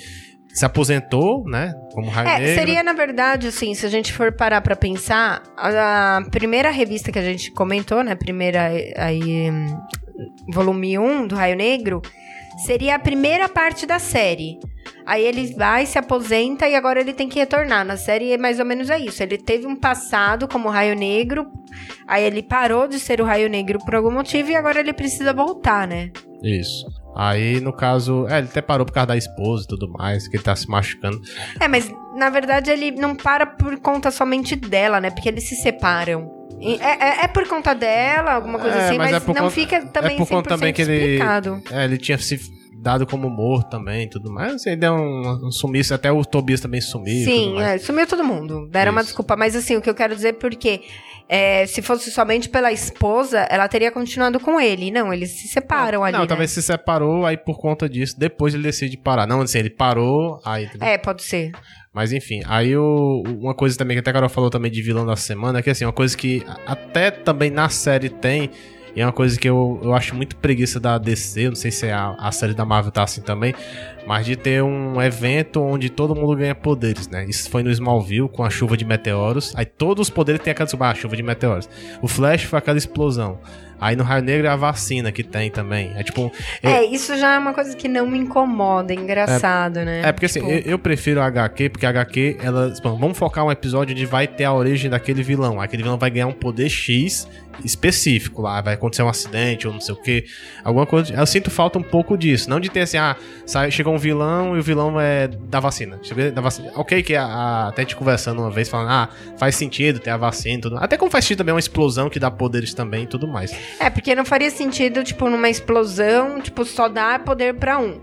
[SPEAKER 4] se aposentou, né? Como Raio
[SPEAKER 3] É,
[SPEAKER 4] Negro.
[SPEAKER 3] seria, na verdade, assim, se a gente for parar pra pensar, a, primeira revista que a gente comentou, né, primeira, aí, hum, volume 1 do Raio Negro, seria a primeira parte da série. Aí ele vai, se aposenta e agora ele tem que retornar. Na série, mais ou menos é isso. Ele teve um passado como Raio Negro, aí ele parou de ser o Raio Negro por algum motivo e agora ele precisa voltar, né?
[SPEAKER 4] Isso. Aí, no caso, é, ele até parou por causa da esposa e tudo mais, que ele tá se machucando.
[SPEAKER 3] É, mas na verdade ele não para por conta somente dela, né? Porque eles se separam. É, é- é por conta dela, alguma coisa
[SPEAKER 4] É,
[SPEAKER 3] assim,
[SPEAKER 4] mas
[SPEAKER 3] mas,
[SPEAKER 4] é por
[SPEAKER 3] não
[SPEAKER 4] conta-
[SPEAKER 3] fica também
[SPEAKER 4] é por conta
[SPEAKER 3] 100%
[SPEAKER 4] também que ele,
[SPEAKER 3] explicado.
[SPEAKER 4] é, ele tinha se dado como morto também e tudo mais. Assim, deu um, um sumiço, até o Tobias também sumiu.
[SPEAKER 3] Sim, é, sumiu todo mundo. Deram uma
[SPEAKER 4] Isso.
[SPEAKER 3] desculpa. Mas assim, o que eu quero dizer é porque é, se fosse somente pela esposa, ela teria continuado com ele. Não, eles se separam ali.
[SPEAKER 4] Não,
[SPEAKER 3] né?
[SPEAKER 4] talvez se separou, aí por conta disso, depois ele decide parar. Não, assim, ele parou, aí.
[SPEAKER 3] É, pode ser.
[SPEAKER 4] Mas enfim, aí o, uma coisa também que até a Carol falou também de vilão da semana, é que assim, uma coisa que até também na série tem, e é uma coisa que eu, eu acho muito preguiça da DC, não sei se a, a série da Marvel tá assim também, mas de ter um evento onde todo mundo ganha poderes, né? Isso foi no Smallville com a chuva de meteoros, aí todos os poderes tem aquela ah, chuva de meteoros. O Flash foi aquela explosão. Aí no Raio Negro é a vacina que tem também. É tipo. eu-
[SPEAKER 3] É, isso já é uma coisa que não me incomoda, é engraçado, né?
[SPEAKER 4] É, porque assim,
[SPEAKER 3] Tipo,
[SPEAKER 4] eu, eu prefiro a HQ, porque a HQ, ela. bom, vamos focar um episódio onde vai ter a origem daquele vilão. Aquele vilão vai ganhar um poder X específico lá, vai acontecer um acidente ou não sei o que. Alguma coisa. Eu sinto falta um pouco disso. Não de ter assim, ah, sai, chegou um vilão e o vilão é da vacina. Da vacina. Ok, que a, a, até gente conversando uma vez, falando, ah, faz sentido ter a vacina e tudo. Até como faz sentido também uma explosão que dá poderes também e tudo mais.
[SPEAKER 3] É, porque não faria sentido, tipo, numa explosão, tipo, só dar poder pra um.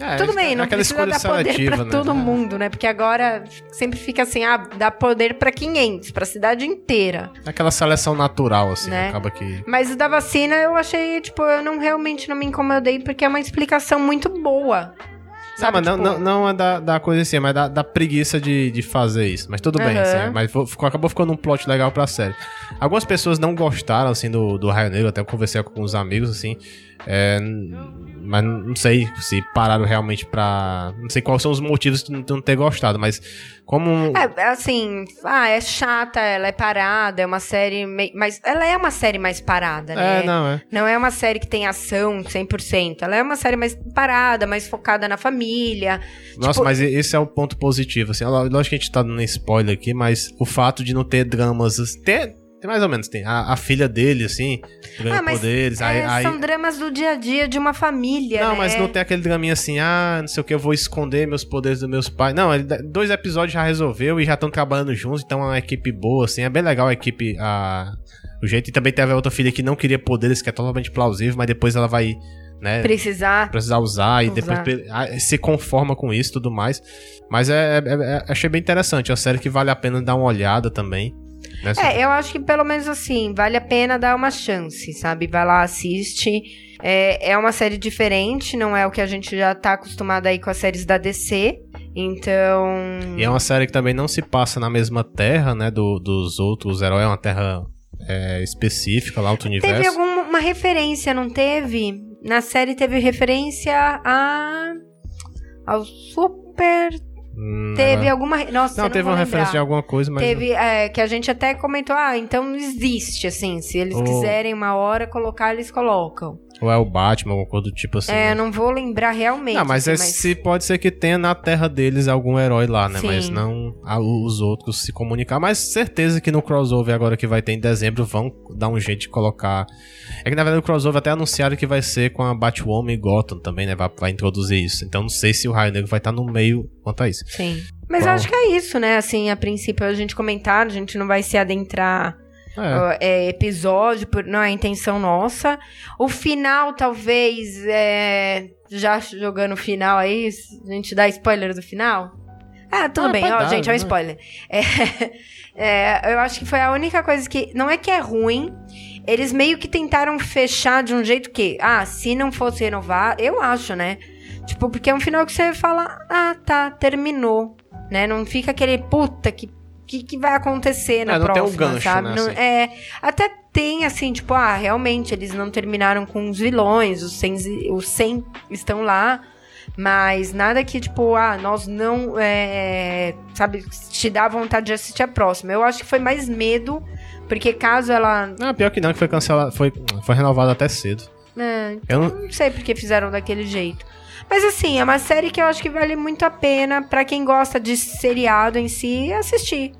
[SPEAKER 4] É,
[SPEAKER 3] Tudo bem,
[SPEAKER 4] é
[SPEAKER 3] não precisa dar poder pra
[SPEAKER 4] né?
[SPEAKER 3] todo
[SPEAKER 4] É.
[SPEAKER 3] mundo, né? Porque agora sempre fica assim, ah, dá poder pra 500, pra cidade inteira.
[SPEAKER 4] Aquela seleção natural, assim,
[SPEAKER 3] Né?
[SPEAKER 4] acaba que.
[SPEAKER 3] Mas o da vacina eu achei, tipo, eu não realmente não me incomodei porque é uma explicação muito boa. Sabe,
[SPEAKER 4] mas não,
[SPEAKER 3] tipo,
[SPEAKER 4] não, não é da, da coisa assim, mas da, da preguiça de, de fazer isso. Mas tudo bem,
[SPEAKER 3] Aham.
[SPEAKER 4] assim, mas fo- ficou, acabou ficando um plot legal pra série. Algumas pessoas não gostaram, assim, do, do Raio Negro, até conversei com uns amigos, assim, é, mas não sei se pararam realmente pra... Não sei quais são os motivos de não- ter gostado, mas como...
[SPEAKER 3] É, assim, ah, é chata, ela é parada, é uma série. mei- Mas ela é uma série mais parada, né?
[SPEAKER 4] É, não, é.
[SPEAKER 3] Não é uma série que tem ação 100%. Ela é uma série mais parada, mais focada na família.
[SPEAKER 4] Nossa,
[SPEAKER 3] Tipo-
[SPEAKER 4] mas esse é o ponto positivo, assim. Ló- Lógico que a gente tá dando spoiler aqui, mas o fato de não ter dramas... assim, Tem, mais ou menos, tem. A, a filha dele, assim, ganha
[SPEAKER 3] Ah,
[SPEAKER 4] poderes, aí...
[SPEAKER 3] é,
[SPEAKER 4] aí-
[SPEAKER 3] são dramas do dia a dia de uma família,
[SPEAKER 4] Não,
[SPEAKER 3] né?
[SPEAKER 4] mas não tem aquele draminha assim, ah, não sei o que, eu vou esconder meus poderes dos meus pais. Não, ele, dois episódios já resolveu e já estão trabalhando juntos, então é uma equipe boa, assim, é bem legal a equipe, a, o jeito. E também teve a outra filha que não queria poderes, que é totalmente plausível, mas depois ela vai, né,
[SPEAKER 3] Precisar.
[SPEAKER 4] precisar usar e
[SPEAKER 3] Usar.
[SPEAKER 4] depois pe- ah, se conforma com isso e tudo mais. Mas é, é- é- achei bem interessante, é uma série que vale a pena dar uma olhada também. Né,
[SPEAKER 3] É, eu acho que pelo menos assim, vale a pena dar uma chance, sabe? Vai lá, assiste. É, é uma série diferente, não é o que a gente já tá acostumado aí com as séries da DC. Então.
[SPEAKER 4] E é uma série que também não se passa na mesma terra, né, do- dos outros heróis, é uma terra é, específica lá, outro universo.
[SPEAKER 3] Teve alguma referência, não teve? Na série teve referência a. ao Super.
[SPEAKER 4] Hum,
[SPEAKER 3] Teve
[SPEAKER 4] agora-
[SPEAKER 3] alguma. Nossa,
[SPEAKER 4] Não, teve uma
[SPEAKER 3] lembrar.
[SPEAKER 4] referência de alguma coisa, mas.
[SPEAKER 3] Teve, é, que a gente até comentou, ah, então existe, assim. Se eles
[SPEAKER 4] Oh.
[SPEAKER 3] quiserem uma hora colocar, eles colocam.
[SPEAKER 4] Ou é o Batman, alguma coisa do tipo assim.
[SPEAKER 3] é,
[SPEAKER 4] né?
[SPEAKER 3] não vou lembrar realmente.
[SPEAKER 4] Não, mas,
[SPEAKER 3] assim,
[SPEAKER 4] é, se pode ser que tenha na terra deles algum herói lá, né?
[SPEAKER 3] Sim.
[SPEAKER 4] Mas não a- os outros se comunicar. Mas certeza que no crossover agora que vai ter em dezembro vão dar um jeito de colocar. É que na verdade o crossover até anunciaram que vai ser com a Batwoman e Gotham também, né? Vai, vai introduzir isso. Então não sei se o Raio Negro vai estar no meio quanto a isso.
[SPEAKER 3] Sim. Mas
[SPEAKER 4] Bom.
[SPEAKER 3] eu acho que é isso, né? Assim, a princípio a gente comentar, a gente não vai se adentrar
[SPEAKER 4] É.
[SPEAKER 3] é, episódio, por, não é intenção nossa. O final, talvez, é, já jogando o final aí, a gente dá spoiler do final? Ah, tudo
[SPEAKER 4] Ah,
[SPEAKER 3] bem, ó,
[SPEAKER 4] dar,
[SPEAKER 3] gente, é um
[SPEAKER 4] né?
[SPEAKER 3] spoiler. É, <laughs> é, eu acho que foi a única coisa que. Não é que é ruim. Eles meio que tentaram fechar de um jeito que, ah, se não fosse renovar, eu acho, né? Tipo, porque é um final que você fala, ah, tá, terminou. Né? Não fica aquele puta que. Que, que vai acontecer na
[SPEAKER 4] É, não tem um
[SPEAKER 3] próxima,
[SPEAKER 4] gancho,
[SPEAKER 3] sabe?
[SPEAKER 4] né,
[SPEAKER 3] Não-
[SPEAKER 4] assim.
[SPEAKER 3] é, até tem, assim, tipo, ah, realmente, eles não terminaram com os vilões, os 100, os 100 estão lá, mas nada que, tipo, ah, nós não, é, sabe, te dá vontade de assistir a próxima. Eu acho que foi mais medo, porque caso ela...
[SPEAKER 4] Ah, pior que não, que foi cancelado. Foi, foi renovado até cedo.
[SPEAKER 3] É,
[SPEAKER 4] Eu não,
[SPEAKER 3] não sei porque fizeram daquele jeito. Mas assim, é uma série que eu acho que vale muito a pena pra quem gosta de seriado em si assistir.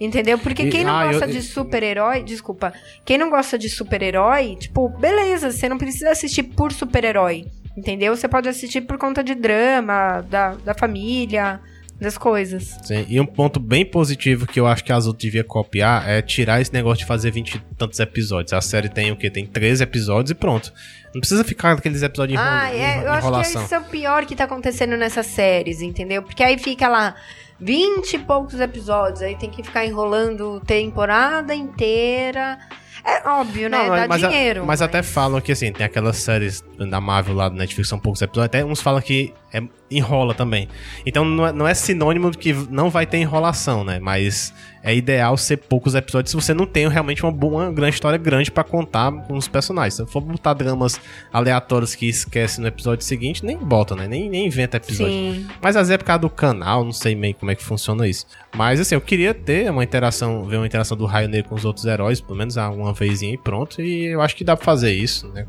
[SPEAKER 3] Entendeu? Porque quem não
[SPEAKER 4] ah, eu-
[SPEAKER 3] gosta de super-herói, desculpa, quem não gosta de super-herói, tipo, beleza, você não precisa assistir por super-herói. Entendeu? Você pode assistir por conta de drama, da, da família, das coisas.
[SPEAKER 4] Sim, e um ponto bem positivo que eu acho que a Azul devia copiar é tirar esse negócio de fazer 20 e tantos episódios. A série tem o quê? Tem 13 episódios e pronto. Não precisa ficar aqueles episódios de
[SPEAKER 3] Ah, é, eu acho que isso é o pior que tá acontecendo nessas séries, entendeu? Porque aí fica lá 20 e poucos episódios, aí tem que ficar enrolando temporada inteira. É óbvio, né?
[SPEAKER 4] Não,
[SPEAKER 3] Dá
[SPEAKER 4] mas, a-
[SPEAKER 3] dinheiro.
[SPEAKER 4] mas até falam que assim, tem aquelas séries da Marvel lá do Netflix, são poucos episódios, até uns falam que é- enrola também. Então não é, não é sinônimo de que não vai ter enrolação, né? Mas é ideal ser poucos episódios se você não tem realmente uma, boa, uma grande história grande pra contar com os personagens. Se for botar dramas aleatórios que esquece no episódio seguinte, nem bota, né? Nem, nem inventa episódio.
[SPEAKER 3] Sim.
[SPEAKER 4] Mas às vezes é por causa do canal, não sei meio como é que funciona isso. Mas assim, eu queria ter uma interação, ver uma interação do Raio Negro com os outros heróis, pelo menos uma vezinha e pronto. E eu acho que dá pra fazer isso, né?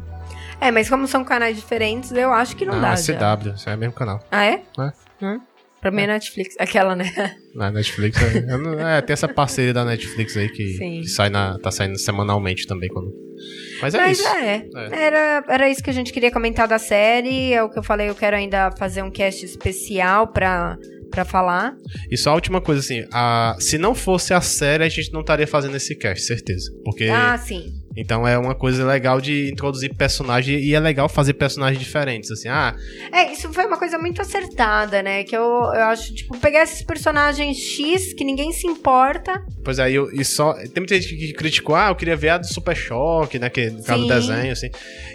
[SPEAKER 3] É, mas como são canais diferentes, eu acho que não, dá.
[SPEAKER 4] Ah,
[SPEAKER 3] já.
[SPEAKER 4] CW, isso é o mesmo canal.
[SPEAKER 3] Ah, é?
[SPEAKER 4] É.
[SPEAKER 3] Hum? Pra mim é Netflix. Aquela, né? <laughs>
[SPEAKER 4] Na Netflix, é, não- é, tem essa parceria da Netflix aí que, que sai na, tá saindo semanalmente também. Quando... Mas é
[SPEAKER 3] Mas
[SPEAKER 4] isso.
[SPEAKER 3] é,
[SPEAKER 4] É.
[SPEAKER 3] Era, era isso que a gente queria comentar da série. É o que eu falei, eu quero ainda fazer um cast especial pra, pra falar.
[SPEAKER 4] E só a última coisa, assim, a, se não fosse a série, a gente não estaria fazendo esse cast, certeza. Porque.
[SPEAKER 3] Ah, sim.
[SPEAKER 4] Então é uma coisa legal de introduzir personagem e é legal fazer personagens diferentes, assim, ah,
[SPEAKER 3] É, isso foi uma coisa muito acertada, né? Que eu, eu acho, tipo, pegar esses personagens X que ninguém se importa.
[SPEAKER 4] pois aí, eu, e só, tem muita gente que criticou, ah, eu queria ver a do Super Choque, né, que no caso do desenho, assim,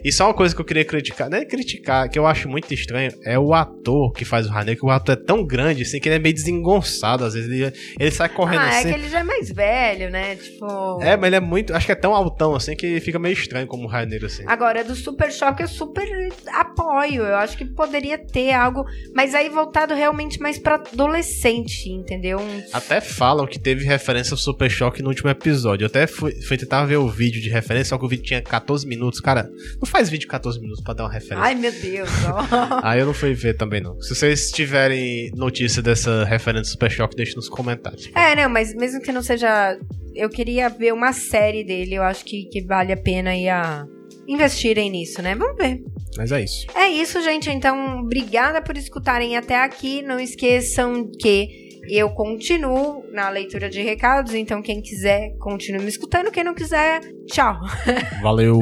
[SPEAKER 4] e só uma coisa que eu queria criticar, não é criticar, que eu acho muito estranho, é o ator que faz o Rainer, que o ator é tão grande, assim, que ele é meio desengonçado, às vezes ele, ele sai correndo
[SPEAKER 3] ah,
[SPEAKER 4] assim,
[SPEAKER 3] é que ele já é mais velho, né? Tipo.
[SPEAKER 4] é, mas ele é muito, acho que é tão altão, assim, que fica meio estranho como o Rainer, assim.
[SPEAKER 3] Agora, do Super Choque eu super apoio. Eu acho que poderia ter algo, mas aí voltado realmente mais pra adolescente, entendeu? Um-
[SPEAKER 4] Até falam que teve referência ao Super Choque no último episódio. Eu até fui, fui tentar ver o vídeo de referência, só que o vídeo tinha 14 minutos. Cara, não faz vídeo de 14 minutos pra dar uma referência.
[SPEAKER 3] Ai, meu Deus. <laughs>
[SPEAKER 4] Aí eu não fui ver também, não. Se vocês tiverem notícia dessa referência do Super Choque, deixe nos comentários.
[SPEAKER 3] é, não, mas mesmo que não seja. Eu queria ver uma série dele. Eu acho que, que vale a pena ir a investirem nisso, né? Vamos ver.
[SPEAKER 4] Mas é isso.
[SPEAKER 3] É isso, gente. Então, obrigada por escutarem até aqui. Não esqueçam que eu continuo na leitura de recados. Então, quem quiser, continue me escutando. Quem não quiser, tchau. <laughs>
[SPEAKER 4] Valeu!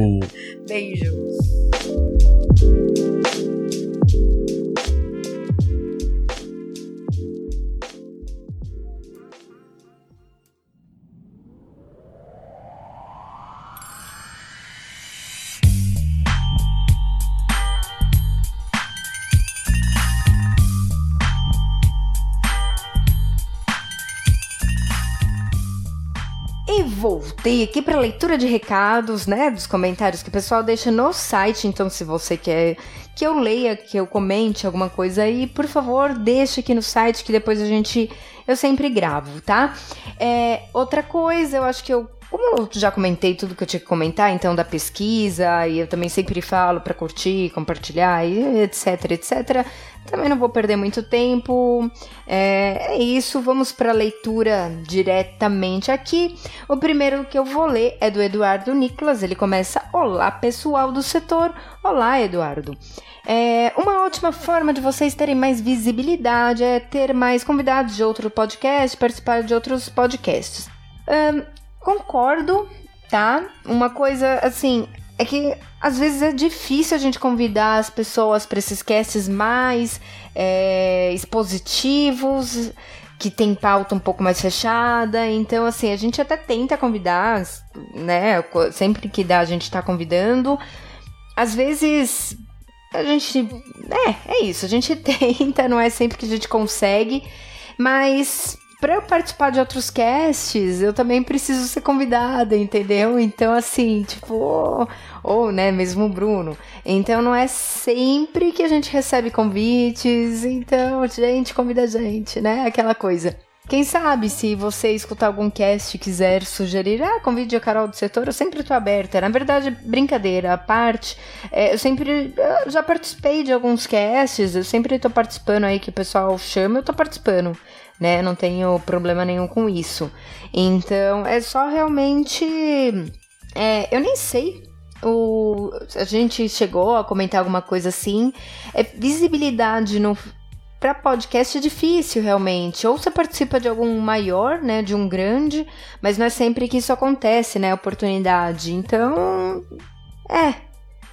[SPEAKER 3] Beijos. Voltei aqui para leitura de recados, né, dos comentários que o pessoal deixa no site. Então, se você quer que eu leia, que eu comente alguma coisa aí, por favor, deixa aqui no site que depois a gente eu sempre gravo, tá? É, outra coisa, eu acho que eu como eu já comentei tudo que eu tinha que comentar, então da pesquisa, e eu também sempre falo para curtir, compartilhar, etc, etc. Também não vou perder muito tempo. É, é isso, vamos para a leitura diretamente aqui. O primeiro que eu vou ler é do Eduardo Nicolas. Ele começa: Olá, pessoal do setor. Olá, Eduardo. É, uma ótima forma de vocês terem mais visibilidade é ter mais convidados de outro podcast, participar de outros podcasts. Ahn, concordo, tá? Uma coisa assim. É que às vezes é difícil a gente convidar as pessoas para esses casts mais é, expositivos, que tem pauta um pouco mais fechada. Então, assim, a gente até tenta convidar, né? Sempre que dá, a gente tá convidando. Às vezes a gente. É, é isso. A gente <laughs> tenta, não é sempre que a gente consegue. Mas para eu participar de outros casts, eu também preciso ser convidada, entendeu? Então, assim, tipo, ou, né, mesmo o Bruno. Então, não é sempre que a gente recebe convites. Então, gente, convida a gente, né? Aquela coisa. Quem sabe, se você escutar algum cast e quiser sugerir, ah, convide a Carol do setor, eu sempre tô aberta. Na verdade, brincadeira à parte, é, eu sempre eu já participei de alguns casts, eu sempre tô participando aí que o pessoal chama, eu tô participando, né? Não tenho problema nenhum com isso. Então, é só realmente. é, eu nem sei o, a gente chegou a comentar alguma coisa assim. É visibilidade no, para podcast é difícil realmente. Ou você participa de algum maior, né, de um grande, mas não é sempre que isso acontece, né, oportunidade. Então, é,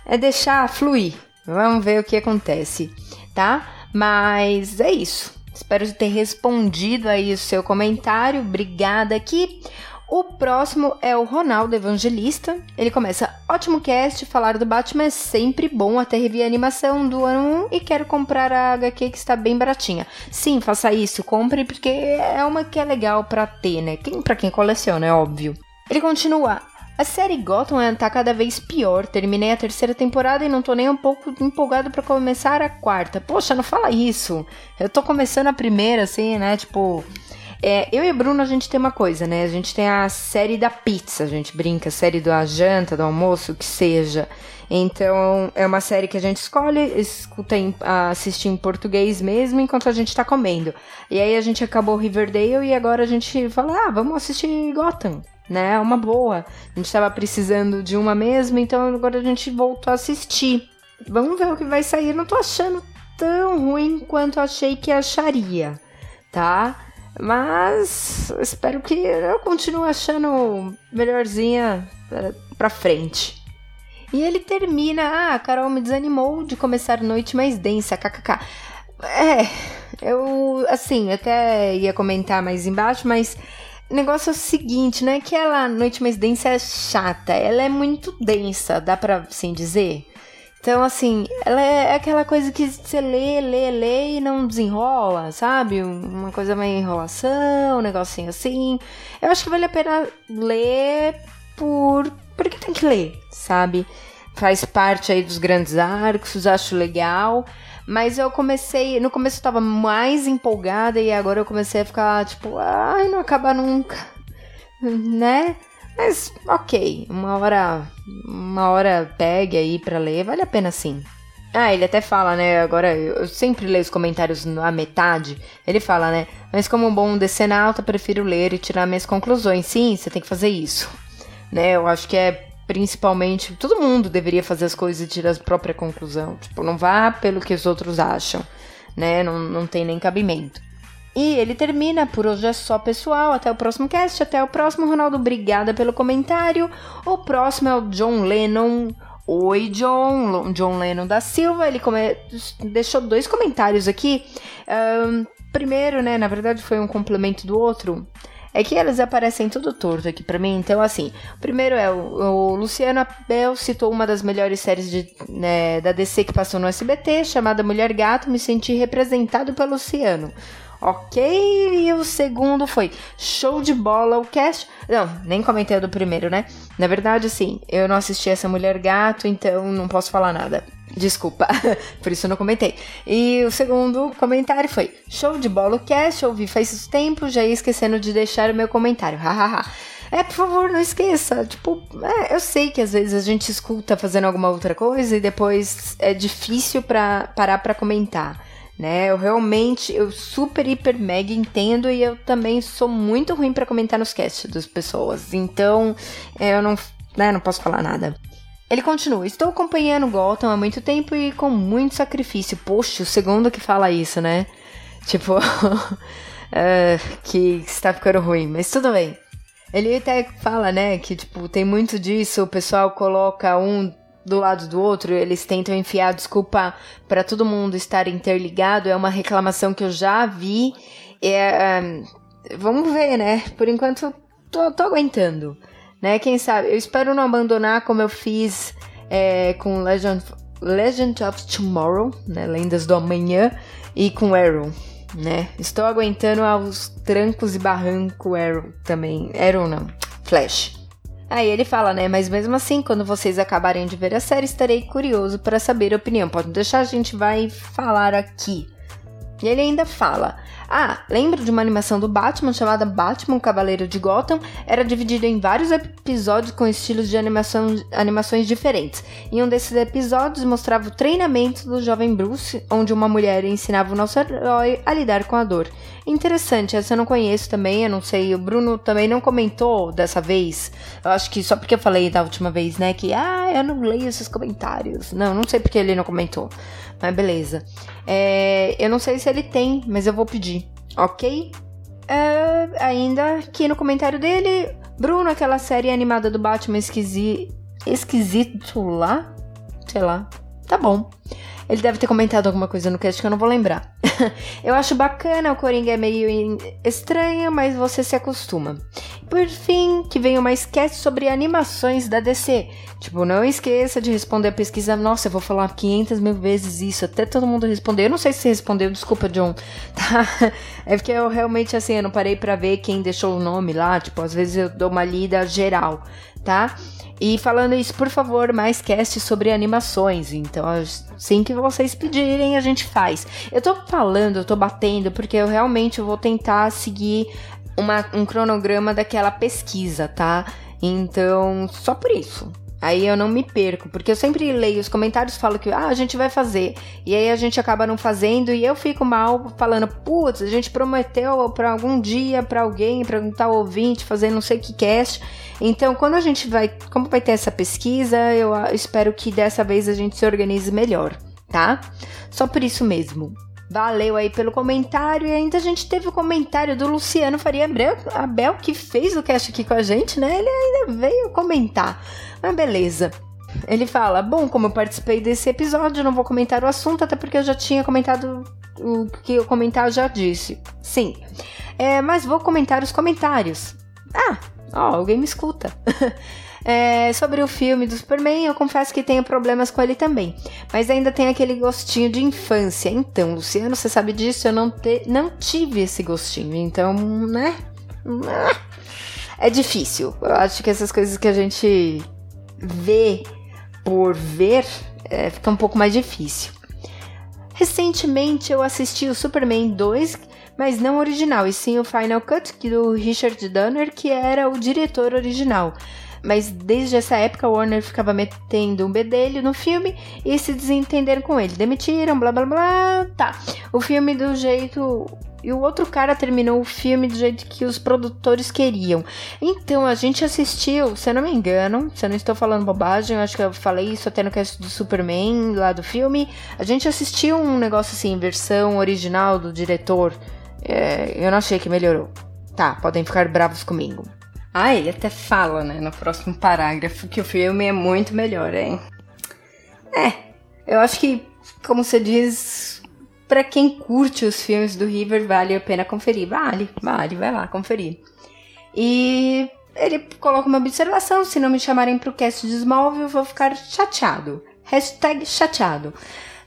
[SPEAKER 3] é deixar fluir. Vamos ver o que acontece, tá? Mas é isso. Espero ter respondido aí o seu comentário. Obrigada aqui. O próximo é o Ronaldo Evangelista. Ele começa: Ótimo cast, falar do Batman é sempre bom. Até revi a animação do ano 1 e quero comprar a HQ que está bem baratinha. Sim, faça isso, compre porque é uma que é legal para ter, né? Quem, pra quem coleciona, é óbvio. Ele continua: a série Gotham tá cada vez pior. Terminei a terceira temporada e não tô nem um pouco empolgado para começar a quarta. Poxa, não fala isso. Eu tô começando a primeira, assim, né? Tipo, é, eu e a Bruno, a gente tem uma coisa, né? A gente tem a série da pizza, a gente brinca, série da janta, do almoço, o que seja. Então, é uma série que a gente escolhe, escuta em, assistir em português mesmo, enquanto a gente tá comendo. E aí a gente acabou Riverdale e agora a gente fala, ah, vamos assistir Gotham, né? É uma boa. A gente tava precisando de uma mesmo, então agora a gente voltou a assistir. Vamos ver o que vai sair. não tô achando tão ruim quanto achei que acharia, tá? Mas espero que eu continue achando melhorzinha pra frente. E ele termina, ah, a Carol me desanimou de começar noite mais densa, kkk. É, eu, assim, até ia comentar mais embaixo, mas o negócio é o seguinte, não é que ela, noite mais densa, é chata, ela é muito densa, dá pra assim dizer? Então, assim, ela é aquela coisa que você lê, lê, lê e não desenrola, sabe? Uma coisa meio enrolação, um negocinho assim. Eu acho que vale a pena ler por. Porque tem que ler, sabe? Faz parte aí dos grandes arcos, acho legal. Mas eu comecei. No começo eu tava mais empolgada e agora eu comecei a ficar tipo, ai, não acaba nunca. Né? Mas, ok, uma hora. Uma hora pegue aí pra ler, vale a pena sim. Ah, ele até fala, né? Agora eu sempre leio os comentários na metade. Ele fala, né? Mas como um bom decenalta, prefiro ler e tirar minhas conclusões. Sim, você tem que fazer isso. Né? Eu acho que é principalmente. Todo mundo deveria fazer as coisas e tirar a própria conclusão. Tipo, não vá pelo que os outros acham. Né? Não, não tem nem cabimento. E ele termina por hoje é só pessoal. Até o próximo cast. Até o próximo, Ronaldo. Obrigada pelo comentário. O próximo é o John Lennon. Oi, John. John Lennon da Silva. Ele come... deixou dois comentários aqui. Um, primeiro, né? Na verdade, foi um complemento do outro. É que eles aparecem tudo torto aqui para mim. Então, assim, primeiro é o, o Luciano Abel citou uma das melhores séries de, né, da DC que passou no SBT, chamada Mulher Gato. Me senti representado pelo Luciano ok. E o segundo foi Show de Bola, o cast. Não, nem comentei do primeiro, né? Na verdade, assim, eu não assisti essa Mulher Gato, então não posso falar nada. Desculpa, <laughs> por isso eu não comentei. E o segundo comentário foi: Show de bola o cast, ouvi faz tempo, já ia esquecendo de deixar o meu comentário. Hahaha. É, por favor, não esqueça. Tipo, é, eu sei que às vezes a gente escuta fazendo alguma outra coisa e depois é difícil pra parar pra comentar né? Eu realmente, eu super, hiper, mega entendo e eu também sou muito ruim para comentar nos casts das pessoas. Então, eu não, né, não posso falar nada. Ele continua: Estou acompanhando Gotham há muito tempo e com muito sacrifício. Poxa, o segundo que fala isso, né? Tipo, uh, <laughs> que está ficando ruim, mas tudo bem. Ele até fala, né, que tipo, tem muito disso, o pessoal coloca um do lado do outro, eles tentam enfiar desculpa para todo mundo estar interligado. É uma reclamação que eu já vi. É, um, vamos ver, né? Por enquanto, tô, tô, aguentando. Né? Quem sabe? Eu espero não abandonar como eu fiz é, com Legend, Legend of Tomorrow, né? Lendas do Amanhã, e com Arrow. Né? Estou aguentando aos trancos e barranco Arrow também. Arrow não, Flash. Aí ele fala, né? Mas mesmo assim, quando vocês acabarem de ver a série, estarei curioso para saber a opinião. Pode deixar, a gente vai falar aqui. E ele ainda fala: Ah, lembro de uma animação do Batman chamada Batman Cavaleiro de Gotham. Era dividido em vários episódios com estilos de animação, animações diferentes. Em um desses episódios mostrava o treinamento do jovem Bruce, onde uma mulher ensinava o nosso herói a lidar com a dor. Interessante, essa eu não conheço também, eu não sei. O Bruno também não comentou dessa vez. Eu acho que só porque eu falei da última vez, né? Que, ah, eu não leio esses comentários. Não, não sei porque ele não comentou. Mas beleza. É, eu não sei se ele tem, mas eu vou pedir, ok? É, ainda aqui no comentário dele, Bruno, aquela série animada do Batman esquisi... esquisito lá? Sei lá. Tá bom. Ele deve ter comentado alguma coisa no cast que eu não vou lembrar. <laughs> eu acho bacana, o Coringa é meio estranho, mas você se acostuma. Por fim, que venha uma sketch sobre animações da DC. Tipo, não esqueça de responder a pesquisa. Nossa, eu vou falar 500 mil vezes isso, até todo mundo responder. Eu não sei se respondeu, desculpa, John. <laughs> Tá? É porque eu realmente, assim, eu não parei para ver quem deixou o nome lá. Tipo, às vezes eu dou uma lida geral, tá? E falando isso, por favor, mais cast sobre animações. Então, assim que vocês pedirem, a gente faz. Eu tô falando, eu tô batendo, porque eu realmente vou tentar seguir uma, um cronograma daquela pesquisa, tá? Então, só por isso. Aí eu não me perco, porque eu sempre leio os comentários falo que ah, a gente vai fazer. E aí a gente acaba não fazendo e eu fico mal falando, putz, a gente prometeu para algum dia para alguém, para um tal ouvinte fazer não sei que cast. Então, quando a gente vai, como vai ter essa pesquisa, eu espero que dessa vez a gente se organize melhor, tá? Só por isso mesmo. Valeu aí pelo comentário. E ainda a gente teve o comentário do Luciano Faria Abel, que fez o cast aqui com a gente, né? Ele ainda veio comentar. Mas beleza. Ele fala: Bom, como eu participei desse episódio, não vou comentar o assunto, até porque eu já tinha comentado o que eu comentar, eu já disse. Sim. É, mas vou comentar os comentários. Ah, ó, alguém me escuta. <laughs> É, sobre o filme do Superman, eu confesso que tenho problemas com ele também. Mas ainda tem aquele gostinho de infância. Então, Luciano, você sabe disso? Eu não, te, não tive esse gostinho. Então, né? É difícil. Eu acho que essas coisas que a gente vê por ver é, fica um pouco mais difícil. Recentemente eu assisti o Superman 2, mas não original, e sim o Final Cut do Richard Donner, que era o diretor original mas desde essa época Warner ficava metendo um bedelho no filme e se desentenderam com ele. Demitiram, blá blá blá. Tá. O filme do jeito e o outro cara terminou o filme do jeito que os produtores queriam. Então a gente assistiu, se eu não me engano, se eu não estou falando bobagem, acho que eu falei isso até no cast do Superman lá do filme. A gente assistiu um negócio assim, versão original do diretor. É, eu não achei que melhorou. Tá, podem ficar bravos comigo. Ah, ele até fala, né, no próximo parágrafo, que o filme é muito melhor, hein? É, eu acho que, como você diz, para quem curte os filmes do River, vale a pena conferir. Vale, vale, vai lá conferir. E ele coloca uma observação: se não me chamarem pro cast de Smallville, eu vou ficar chateado. Hashtag chateado.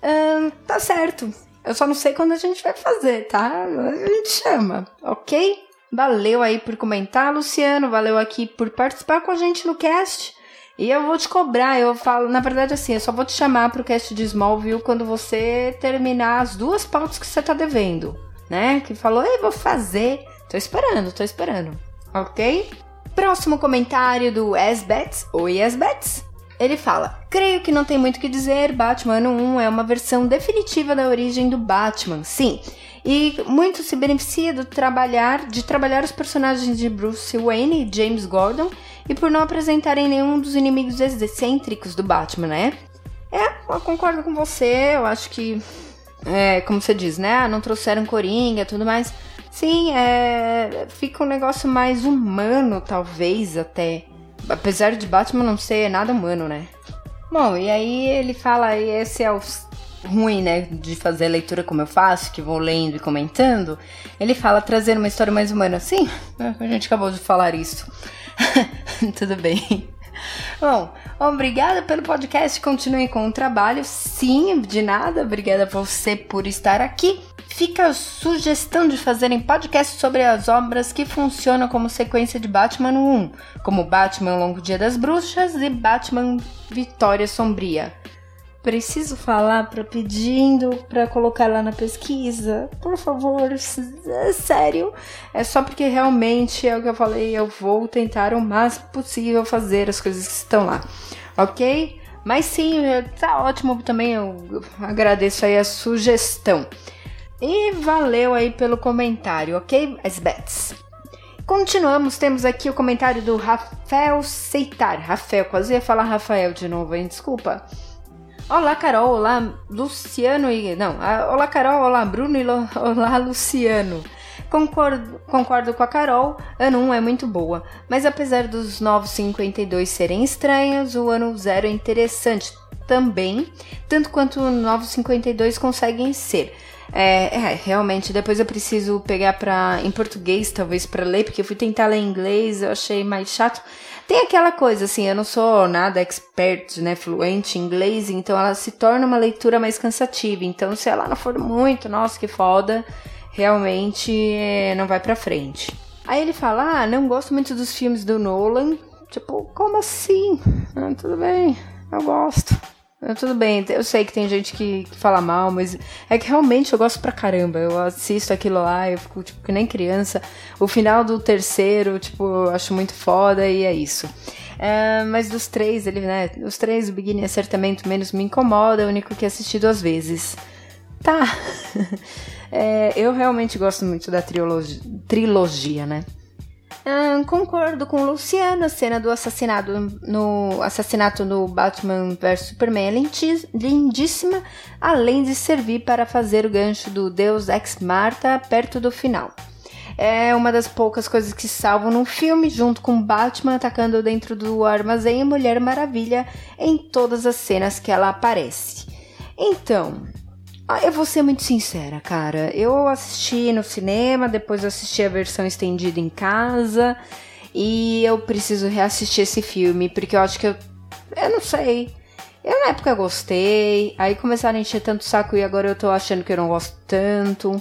[SPEAKER 3] Hum, tá certo. Eu só não sei quando a gente vai fazer, tá? A gente chama, ok? Valeu aí por comentar, Luciano. Valeu aqui por participar com a gente no cast. E eu vou te cobrar, eu falo, na verdade assim, eu só vou te chamar pro cast de Smallville quando você terminar as duas pautas que você tá devendo, né? Que falou, ei, vou fazer. Tô esperando, tô esperando. Ok? Próximo comentário do Esbets, ou Esbets. Ele fala: Creio que não tem muito o que dizer, Batman 1 é uma versão definitiva da origem do Batman. Sim, e muito se beneficia do trabalhar, de trabalhar os personagens de Bruce Wayne e James Gordon e por não apresentarem nenhum dos inimigos excêntricos do Batman, né? É, eu concordo com você, eu acho que, é, como você diz, né? Ah, não trouxeram Coringa tudo mais. Sim, é, fica um negócio mais humano, talvez, até. Apesar de Batman não ser nada humano, né? Bom, e aí ele fala, esse é o ruim, né, de fazer a leitura como eu faço, que vou lendo e comentando, ele fala trazer uma história mais humana. Sim, a gente acabou de falar isso. <laughs> Tudo bem. Bom, obrigada pelo podcast. Continue com o trabalho. Sim, de nada. Obrigada a você por estar aqui. Fica a sugestão de fazerem podcast sobre as obras que funcionam como sequência de Batman 1, como Batman Longo Dia das Bruxas e Batman Vitória Sombria. Preciso falar para pedindo para colocar lá na pesquisa. Por favor, é sério. É só porque realmente é o que eu falei, eu vou tentar o máximo possível fazer as coisas que estão lá. OK? Mas sim, tá ótimo também. Eu agradeço aí a sugestão. E valeu aí pelo comentário, ok, Sbets? Continuamos, temos aqui o comentário do Rafael Seitar. Rafael, quase ia falar Rafael de novo, hein? Desculpa. Olá, Carol. Olá, Luciano e. Não, olá, Carol. Olá, Bruno e olá, Luciano. Concordo, concordo com a Carol, ano 1 é muito boa, mas apesar dos novos 52 serem estranhos, o ano 0 é interessante também, tanto quanto o novos 52 conseguem ser. É, é, realmente, depois eu preciso pegar pra, em português, talvez, para ler, porque eu fui tentar ler em inglês, eu achei mais chato. Tem aquela coisa, assim, eu não sou nada expert, né, fluente em inglês, então ela se torna uma leitura mais cansativa. Então, se ela não for muito, nossa, que foda, realmente é, não vai pra frente. Aí ele fala, ah, não gosto muito dos filmes do Nolan. Tipo, como assim? Ah, tudo bem, eu gosto. Tudo bem, eu sei que tem gente que, que, fala mal, mas é que realmente eu gosto pra caramba. Eu assisto aquilo lá, eu fico tipo que nem criança. O final do terceiro, tipo, eu acho muito foda e é isso. É, mas dos três, ele, né? Os três, o Beginning Acertamento menos me incomoda, é o único que assisti duas vezes. Tá. <laughs> é, eu realmente gosto muito da trilogia, trilogia né? Hum, concordo com o Luciano, a cena do assassinato no assassinato Batman vs Superman é lindíssima, além de servir para fazer o gancho do Deus Ex Marta perto do final. É uma das poucas coisas que salvam no filme, junto com Batman atacando dentro do armazém e Mulher Maravilha em todas as cenas que ela aparece. Então, ah, eu vou ser muito sincera, cara. Eu assisti no cinema, depois assisti a versão estendida em casa. E eu preciso reassistir esse filme, porque eu acho que eu. Eu não sei. Eu na época gostei, aí começaram a encher tanto saco e agora eu tô achando que eu não gosto tanto.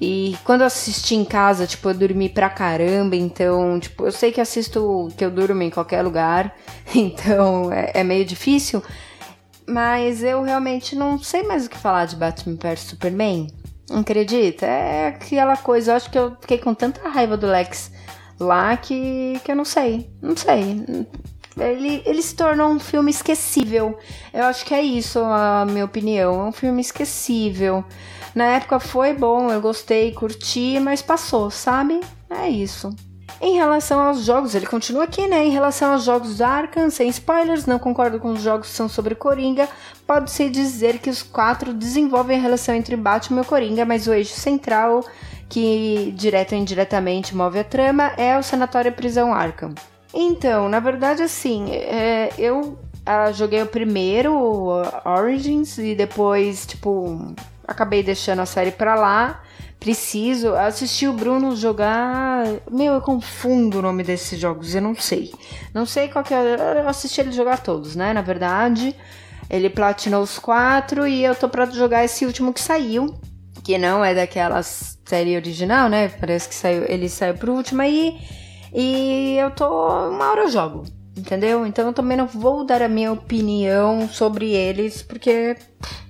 [SPEAKER 3] E quando eu assisti em casa, tipo, eu dormi pra caramba, então, tipo, eu sei que assisto, que eu durmo em qualquer lugar, <laughs> então é, é meio difícil. Mas eu realmente não sei mais o que falar de Batman vs Superman. Acredita? É aquela coisa, eu acho que eu fiquei com tanta raiva do Lex lá que, que eu não sei. Não sei. Ele, ele se tornou um filme esquecível. Eu acho que é isso a minha opinião. É um filme esquecível. Na época foi bom, eu gostei, curti, mas passou, sabe? É isso. Em relação aos jogos, ele continua aqui, né? Em relação aos jogos da Arkham, sem spoilers, não concordo com os jogos que são sobre Coringa. Pode-se dizer que os quatro desenvolvem a relação entre Batman e Coringa, mas o eixo central, que direto ou indiretamente move a trama, é o Sanatório Prisão Arkham. Então, na verdade, assim, é, eu ah, joguei o primeiro, o Origins, e depois, tipo, acabei deixando a série pra lá preciso assistir o Bruno jogar. Meu, eu confundo o nome desses jogos, eu não sei. Não sei qual que é. Eu assisti ele jogar todos, né? Na verdade, ele platinou os quatro e eu tô pra jogar esse último que saiu. Que não é daquela série original, né? Parece que saiu, ele saiu pro último aí. E eu tô. Uma hora eu jogo. Entendeu? Então eu também não vou dar a minha opinião sobre eles, porque.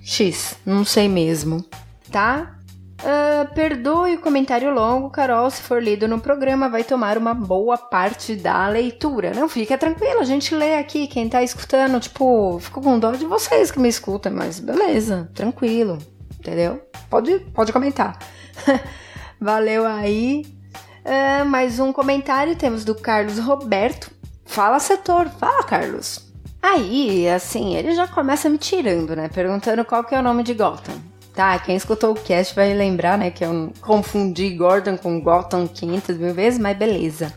[SPEAKER 3] X, não sei mesmo. Tá? Uh, perdoe o comentário longo, Carol. Se for lido no programa, vai tomar uma boa parte da leitura. Não fica tranquilo, a gente lê aqui. Quem tá escutando, tipo, fico com dó de vocês que me escutam, mas beleza, tranquilo, entendeu? Pode, pode comentar. <laughs> Valeu aí. Uh, mais um comentário temos do Carlos Roberto. Fala, setor. Fala, Carlos. Aí, assim, ele já começa me tirando, né? Perguntando qual que é o nome de Gotham. Tá, quem escutou o cast vai lembrar, né, que eu confundi Gordon com Gotham 500 mil vezes, mas beleza.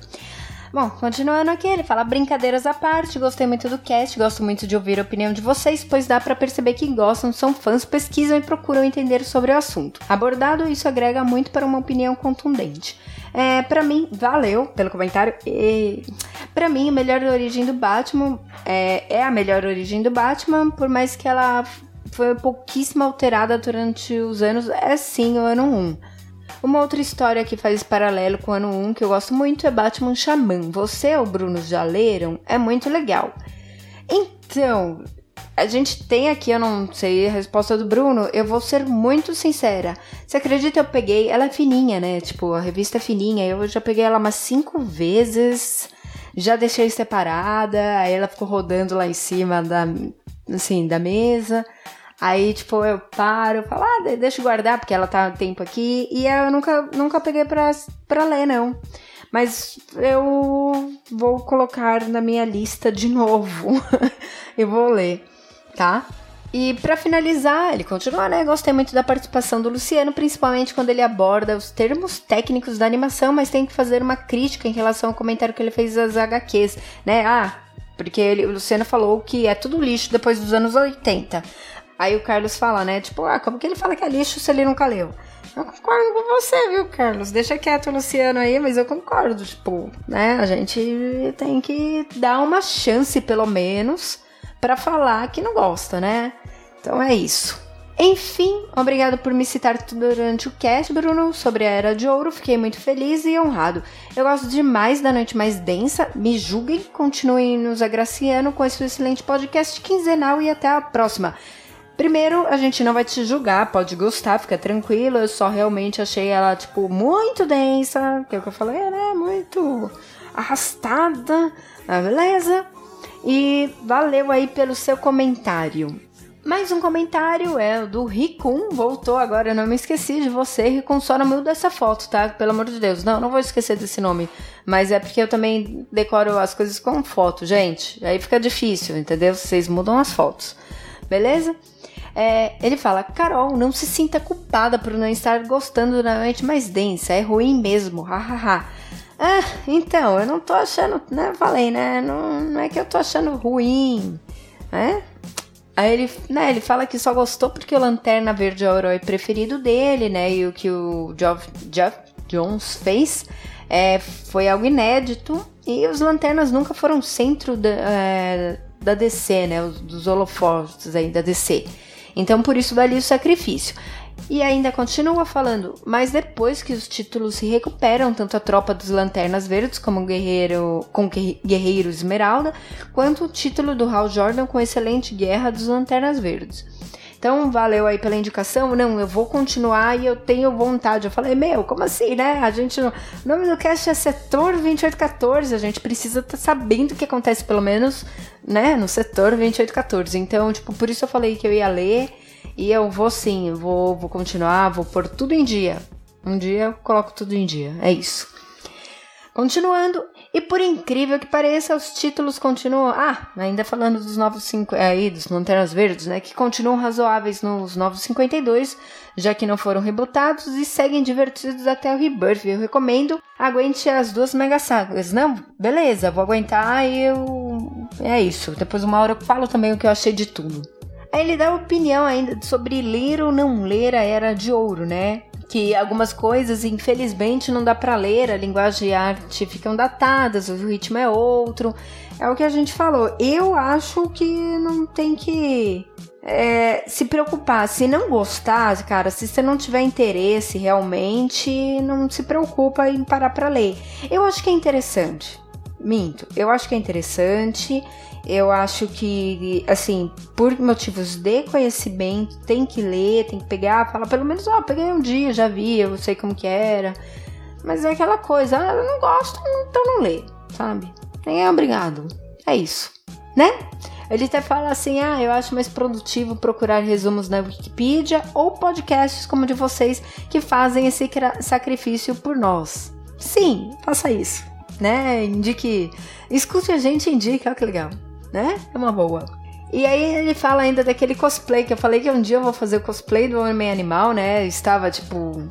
[SPEAKER 3] Bom, continuando aqui, ele fala brincadeiras à parte, gostei muito do cast, gosto muito de ouvir a opinião de vocês, pois dá para perceber que gostam, são fãs, pesquisam e procuram entender sobre o assunto. Abordado, isso agrega muito para uma opinião contundente. É, para mim, valeu pelo comentário. E para mim, a melhor origem do Batman é, é a melhor origem do Batman, por mais que ela foi pouquíssimo alterada durante os anos, é sim o ano 1. Uma outra história que faz paralelo com o ano 1 que eu gosto muito é Batman Xamã. Você ou Bruno já leram? É muito legal. Então, a gente tem aqui, eu não sei a resposta do Bruno, eu vou ser muito sincera. Você acredita, eu peguei, ela é fininha, né? Tipo, a revista é fininha, eu já peguei ela umas cinco vezes, já deixei separada, aí ela ficou rodando lá em cima da, assim, da mesa. Aí, tipo, eu paro, falo, ah, deixa eu guardar, porque ela tá tempo aqui. E eu nunca, nunca peguei pra, pra ler, não. Mas eu vou colocar na minha lista de novo. <laughs> eu vou ler, tá? E para finalizar, ele continua, né? Gostei muito da participação do Luciano, principalmente quando ele aborda os termos técnicos da animação, mas tem que fazer uma crítica em relação ao comentário que ele fez das HQs, né? Ah, porque ele, o Luciano falou que é tudo lixo depois dos anos 80. Aí o Carlos fala, né? Tipo, ah, como que ele fala que é lixo se ele nunca leu? Eu concordo com você, viu, Carlos? Deixa quieto o Luciano aí, mas eu concordo. Tipo, né? A gente tem que dar uma chance, pelo menos, para falar que não gosta, né? Então é isso. Enfim, obrigado por me citar durante o cast, Bruno, sobre a Era de Ouro. Fiquei muito feliz e honrado. Eu gosto demais da Noite Mais Densa. Me julguem, continuem nos agraciando com esse excelente podcast quinzenal e até a próxima. Primeiro, a gente não vai te julgar, pode gostar, fica tranquilo. Eu só realmente achei ela, tipo, muito densa, que é o que eu falei, né? Muito arrastada, ah, beleza? E valeu aí pelo seu comentário. Mais um comentário é do Ricum, voltou agora, eu não me esqueci de você, Ricum, só não muda essa foto, tá? Pelo amor de Deus, não, não vou esquecer desse nome, mas é porque eu também decoro as coisas com foto, gente, aí fica difícil, entendeu? Vocês mudam as fotos, beleza? É, ele fala: Carol, não se sinta culpada por não estar gostando da noite mais densa. É ruim mesmo, hahaha. ah, então, eu não tô achando, né? Falei, né? Não, não é que eu tô achando ruim, né? Aí ele, né, ele fala que só gostou porque o Lanterna Verde é o herói preferido dele, né? E o que o Geoff, Jeff Jones fez é, foi algo inédito. E os Lanternas nunca foram centro da, é, da DC, né? Os, dos holofotes aí da DC. Então por isso dali o sacrifício. E ainda continua falando, mas depois que os títulos se recuperam, tanto a tropa dos Lanternas Verdes como Guerreiro com Guerreiro Esmeralda, quanto o título do Hal Jordan com Excelente Guerra dos Lanternas Verdes. Então, valeu aí pela indicação. Não, eu vou continuar e eu tenho vontade. Eu falei, meu, como assim, né? A gente. O nome do cast é Setor 2814. A gente precisa estar tá sabendo o que acontece, pelo menos, né? No setor 2814. Então, tipo, por isso eu falei que eu ia ler. E eu vou sim, vou, vou continuar, vou pôr tudo em dia. Um dia eu coloco tudo em dia. É isso. Continuando, e por incrível que pareça, os títulos continuam. Ah, ainda falando dos novos cinco, é, aí, dos Lanternas Verdes, né? Que continuam razoáveis nos novos 52, já que não foram rebutados e seguem divertidos até o Rebirth. Eu recomendo. Aguente as duas mega sagas. Não, beleza, vou aguentar e eu. É isso. Depois uma hora eu falo também o que eu achei de tudo. Aí ele dá opinião ainda sobre ler ou não ler a Era de Ouro, né? Que algumas coisas, infelizmente, não dá para ler, a linguagem e a arte ficam datadas, o ritmo é outro. É o que a gente falou. Eu acho que não tem que é, se preocupar. Se não gostar, cara, se você não tiver interesse realmente, não se preocupa em parar para ler. Eu acho que é interessante. Minto. Eu acho que é interessante. Eu acho que, assim, por motivos de conhecimento, tem que ler, tem que pegar, falar pelo menos, ó, oh, peguei um dia, já vi, eu sei como que era. Mas é aquela coisa, ah, eu não gosto, então não lê, sabe? Nem é obrigado. É isso, né? Ele até fala assim: ah, eu acho mais produtivo procurar resumos na Wikipedia ou podcasts como o de vocês que fazem esse sacrifício por nós. Sim, faça isso, né? Indique. Escute a gente e indique, olha que legal né? É uma boa. E aí ele fala ainda daquele cosplay, que eu falei que um dia eu vou fazer o cosplay do Homem Animal, né? Estava, tipo,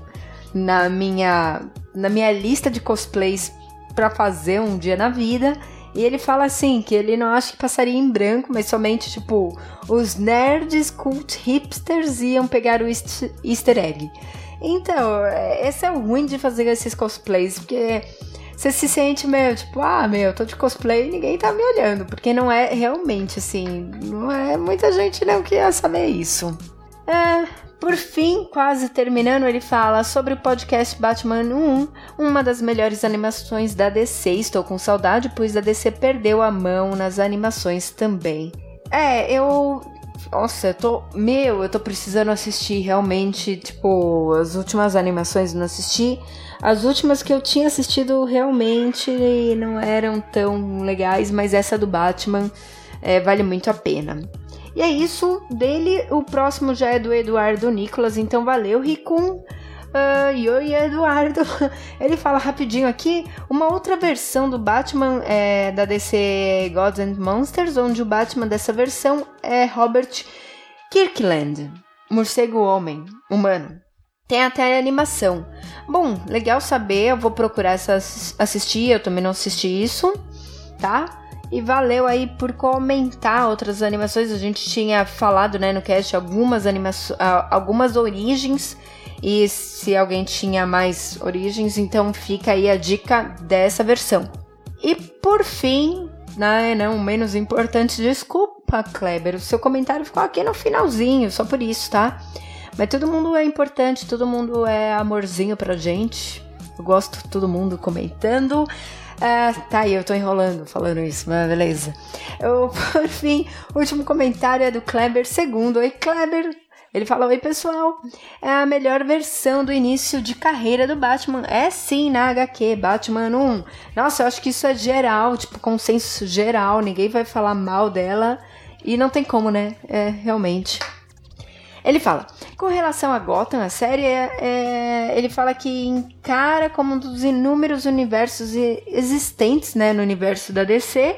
[SPEAKER 3] na minha, na minha lista de cosplays para fazer um dia na vida. E ele fala assim, que ele não acha que passaria em branco, mas somente, tipo, os nerds cult hipsters iam pegar o easter egg. Então, é, esse é o ruim de fazer esses cosplays, porque você se sente meio tipo, ah, meu, tô de cosplay e ninguém tá me olhando. Porque não é realmente assim, não é muita gente não que ia saber isso. É, por fim, quase terminando, ele fala sobre o podcast Batman 1, uma das melhores animações da DC. Estou com saudade, pois a DC perdeu a mão nas animações também. É, eu Nossa, eu tô. Meu, eu tô precisando assistir realmente. Tipo, as últimas animações não assisti. As últimas que eu tinha assistido realmente não eram tão legais, mas essa do Batman é, vale muito a pena. E é isso dele. O próximo já é do Eduardo Nicolas, então valeu, Ricum. Uh, e Eduardo, <laughs> ele fala rapidinho aqui uma outra versão do Batman é, da DC Gods and Monsters, onde o Batman dessa versão é Robert Kirkland, morcego homem, humano. Tem até animação. Bom, legal saber, eu vou procurar essa, assistir, eu também não assisti isso, tá? E valeu aí por comentar outras animações. A gente tinha falado, né, no cast algumas animações, algumas origens e se alguém tinha mais origens, então fica aí a dica dessa versão. E por fim, né, não menos importante, desculpa, Kleber, o seu comentário ficou aqui no finalzinho, só por isso, tá? Mas todo mundo é importante, todo mundo é amorzinho pra gente. Eu gosto todo mundo comentando. Ah, tá aí, eu tô enrolando falando isso, mas beleza. Eu, <laughs> por fim, último comentário é do Kleber segundo. Oi, Kleber, ele fala: Oi, pessoal. É a melhor versão do início de carreira do Batman. É sim, na HQ, Batman 1. Nossa, eu acho que isso é geral, tipo, consenso geral. Ninguém vai falar mal dela. E não tem como, né? É, realmente. Ele fala, com relação a Gotham, a série, é, é, ele fala que encara como um dos inúmeros universos existentes né, no universo da DC,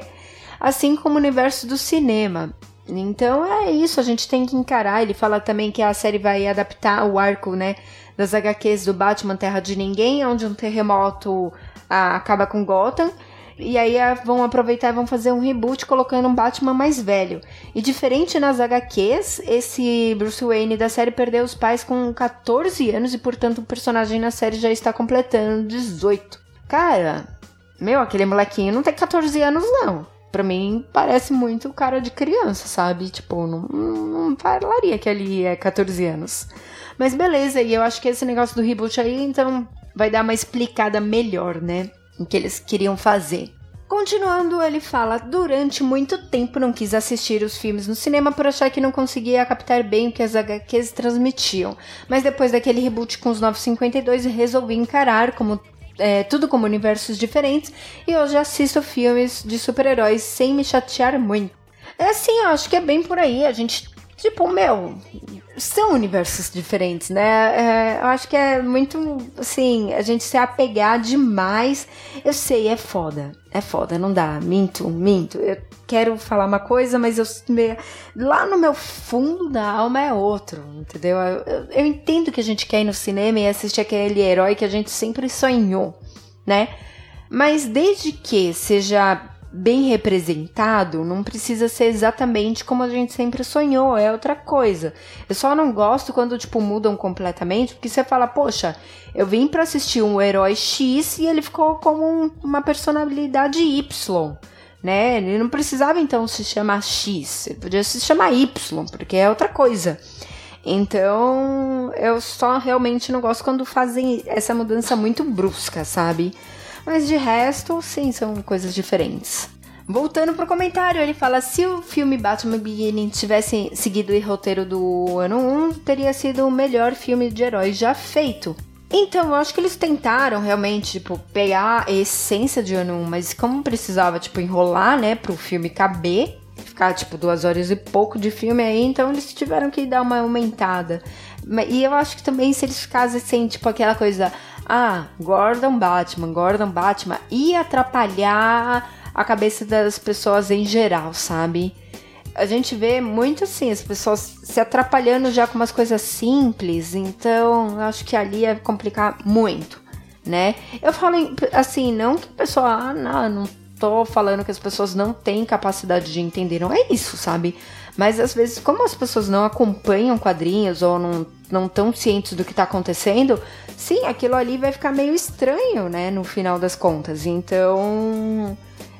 [SPEAKER 3] assim como o universo do cinema. Então é isso, a gente tem que encarar. Ele fala também que a série vai adaptar o arco, né, das HQs do Batman Terra de Ninguém, onde um terremoto ah, acaba com Gotham. E aí ah, vão aproveitar e vão fazer um reboot colocando um Batman mais velho. E diferente nas HQs, esse Bruce Wayne da série perdeu os pais com 14 anos e, portanto, o personagem na série já está completando 18. Cara, meu, aquele molequinho não tem 14 anos, não pra mim parece muito cara de criança, sabe? Tipo, não, não falaria que ali é 14 anos. Mas beleza, e eu acho que esse negócio do reboot aí, então, vai dar uma explicada melhor, né? O que eles queriam fazer. Continuando, ele fala: Durante muito tempo não quis assistir os filmes no cinema por achar que não conseguia captar bem o que as HQs transmitiam. Mas depois daquele reboot com os 952, resolvi encarar como é, tudo como universos diferentes, e hoje assisto filmes de super-heróis sem me chatear muito. É assim, eu acho que é bem por aí. A gente, tipo, meu, são universos diferentes, né? É, eu acho que é muito, assim, a gente se apegar demais. Eu sei, é foda. É foda, não dá. Minto, minto. Eu quero falar uma coisa, mas eu lá no meu fundo da alma é outro, entendeu? Eu, eu, eu entendo que a gente quer ir no cinema e assistir aquele herói que a gente sempre sonhou, né? Mas desde que seja bem representado, não precisa ser exatamente como a gente sempre sonhou, é outra coisa. Eu só não gosto quando, tipo, mudam completamente, porque você fala, poxa, eu vim para assistir um herói X e ele ficou como um, uma personalidade Y. Né? Ele não precisava então se chamar X, ele podia se chamar Y, porque é outra coisa. Então, eu só realmente não gosto quando fazem essa mudança muito brusca, sabe? Mas de resto, sim, são coisas diferentes. Voltando pro comentário, ele fala: se o filme Batman Begins tivesse seguido o roteiro do ano 1, teria sido o melhor filme de heróis já feito. Então, eu acho que eles tentaram realmente, tipo, pegar a essência de ano 1, mas como precisava, tipo, enrolar, né, pro filme caber, ficar, tipo, duas horas e pouco de filme aí, então eles tiveram que dar uma aumentada. E eu acho que também se eles ficassem assim, tipo, aquela coisa, ah, Gordon Batman, Gordon Batman, ia atrapalhar a cabeça das pessoas em geral, sabe? A gente vê muito assim, as pessoas se atrapalhando já com umas coisas simples, então acho que ali ia complicar muito, né? Eu falo assim, não que o pessoal, ah, não, não tô falando que as pessoas não têm capacidade de entender, não é isso, sabe? Mas às vezes, como as pessoas não acompanham quadrinhos ou não não tão cientes do que está acontecendo, sim, aquilo ali vai ficar meio estranho, né, no final das contas. Então,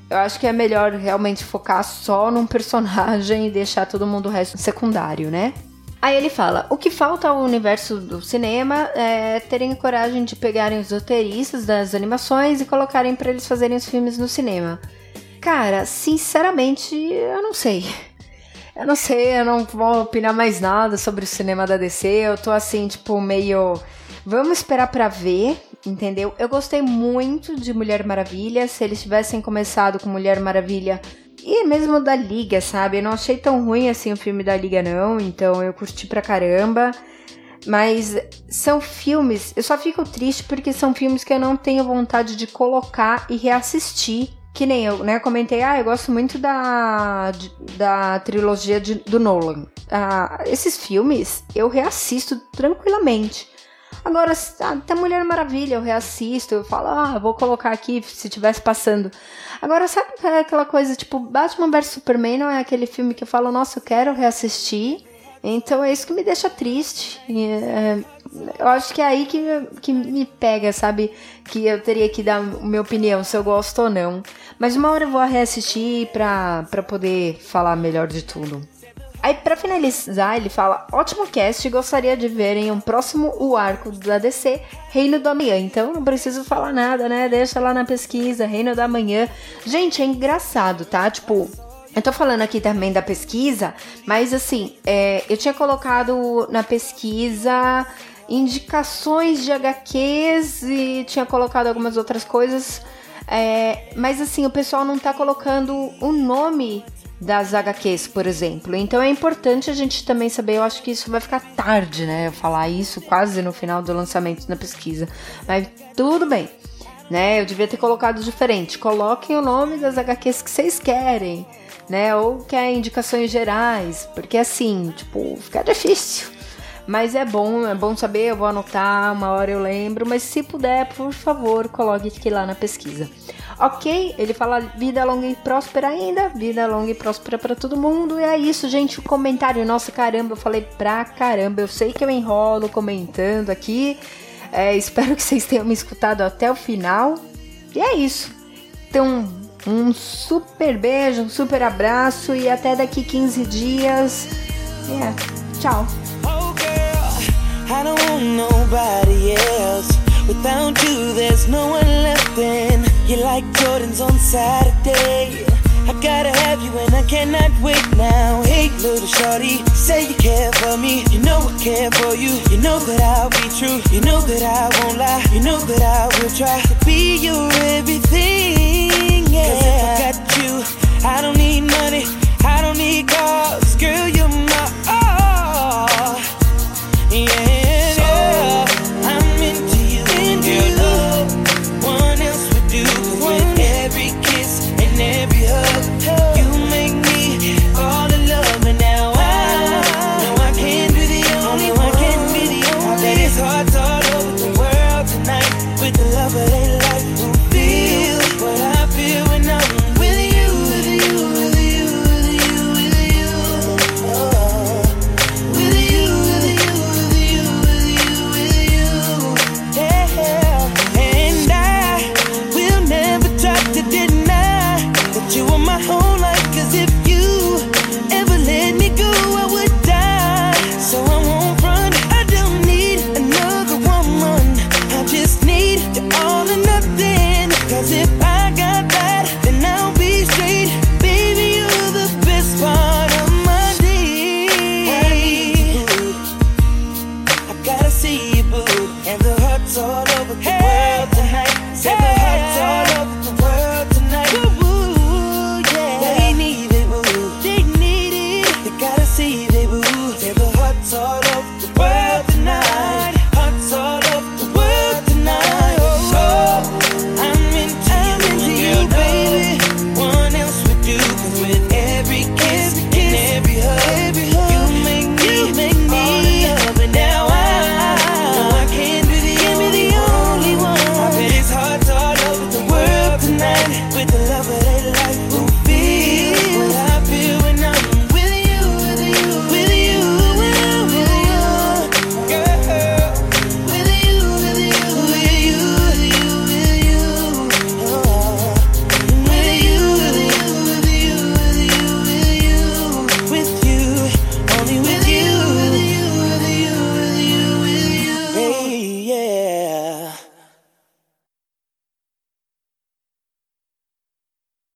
[SPEAKER 3] eu acho que é melhor realmente focar só num personagem e deixar todo mundo o resto secundário, né? Aí ele fala: o que falta ao universo do cinema é terem coragem de pegarem os roteiristas das animações e colocarem para eles fazerem os filmes no cinema. Cara, sinceramente, eu não sei. Eu não sei, eu não vou opinar mais nada sobre o cinema da DC. Eu tô assim, tipo, meio. Vamos esperar para ver, entendeu? Eu gostei muito de Mulher Maravilha. Se eles tivessem começado com Mulher Maravilha e mesmo da Liga, sabe? Eu não achei tão ruim assim o filme da Liga, não. Então eu curti pra caramba. Mas são filmes. Eu só fico triste porque são filmes que eu não tenho vontade de colocar e reassistir. Que nem eu, né? Comentei, ah, eu gosto muito da, da trilogia de, do Nolan. Ah, esses filmes eu reassisto tranquilamente. Agora, até Mulher Maravilha eu reassisto, eu falo, ah, vou colocar aqui se tivesse passando. Agora, sabe aquela coisa, tipo, Batman vs Superman não é aquele filme que eu falo, nossa, eu quero reassistir. Então é isso que me deixa triste. É, eu acho que é aí que, que me pega, sabe? Que eu teria que dar minha opinião se eu gosto ou não. Mas uma hora eu vou reassistir pra, pra poder falar melhor de tudo. Aí, para finalizar, ele fala: ótimo cast, gostaria de ver em um próximo o arco da DC, Reino do Amanhã. Então não preciso falar nada, né? Deixa lá na pesquisa, Reino do Amanhã. Gente, é engraçado, tá? Tipo, eu tô falando aqui também da pesquisa, mas assim, é, eu tinha colocado na pesquisa indicações de HQs e tinha colocado algumas outras coisas. É, mas assim, o pessoal não tá colocando o nome das HQs, por exemplo. Então é importante a gente também saber, eu acho que isso vai ficar tarde, né? Eu falar isso quase no final do lançamento da pesquisa. Mas tudo bem, né? Eu devia ter colocado diferente. Coloquem o nome das HQs que vocês querem, né? Ou quer indicações gerais, porque assim, tipo, fica difícil. Mas é bom, é bom saber, eu vou anotar, uma hora eu lembro, mas se puder, por favor, coloque aqui lá na pesquisa. Ok, ele fala vida longa e próspera ainda, vida longa e próspera para todo mundo. E é isso, gente. O comentário, nossa caramba, eu falei pra caramba. Eu sei que eu enrolo comentando aqui. É, espero que vocês tenham me escutado até o final. E é isso. Então, um super beijo, um super abraço e até daqui 15 dias. Yeah. Tchau. I don't want nobody else. Without you, there's no one left in. You're like Jordans on Saturday. I gotta have you and I cannot wait now. Hey, little shorty, say you care for me. You know I care for you. You know that I'll be true. You know that I won't lie. You know that I will try to be your everything. Yeah. Cause if I got you, I don't need money. I don't need cars. Girl,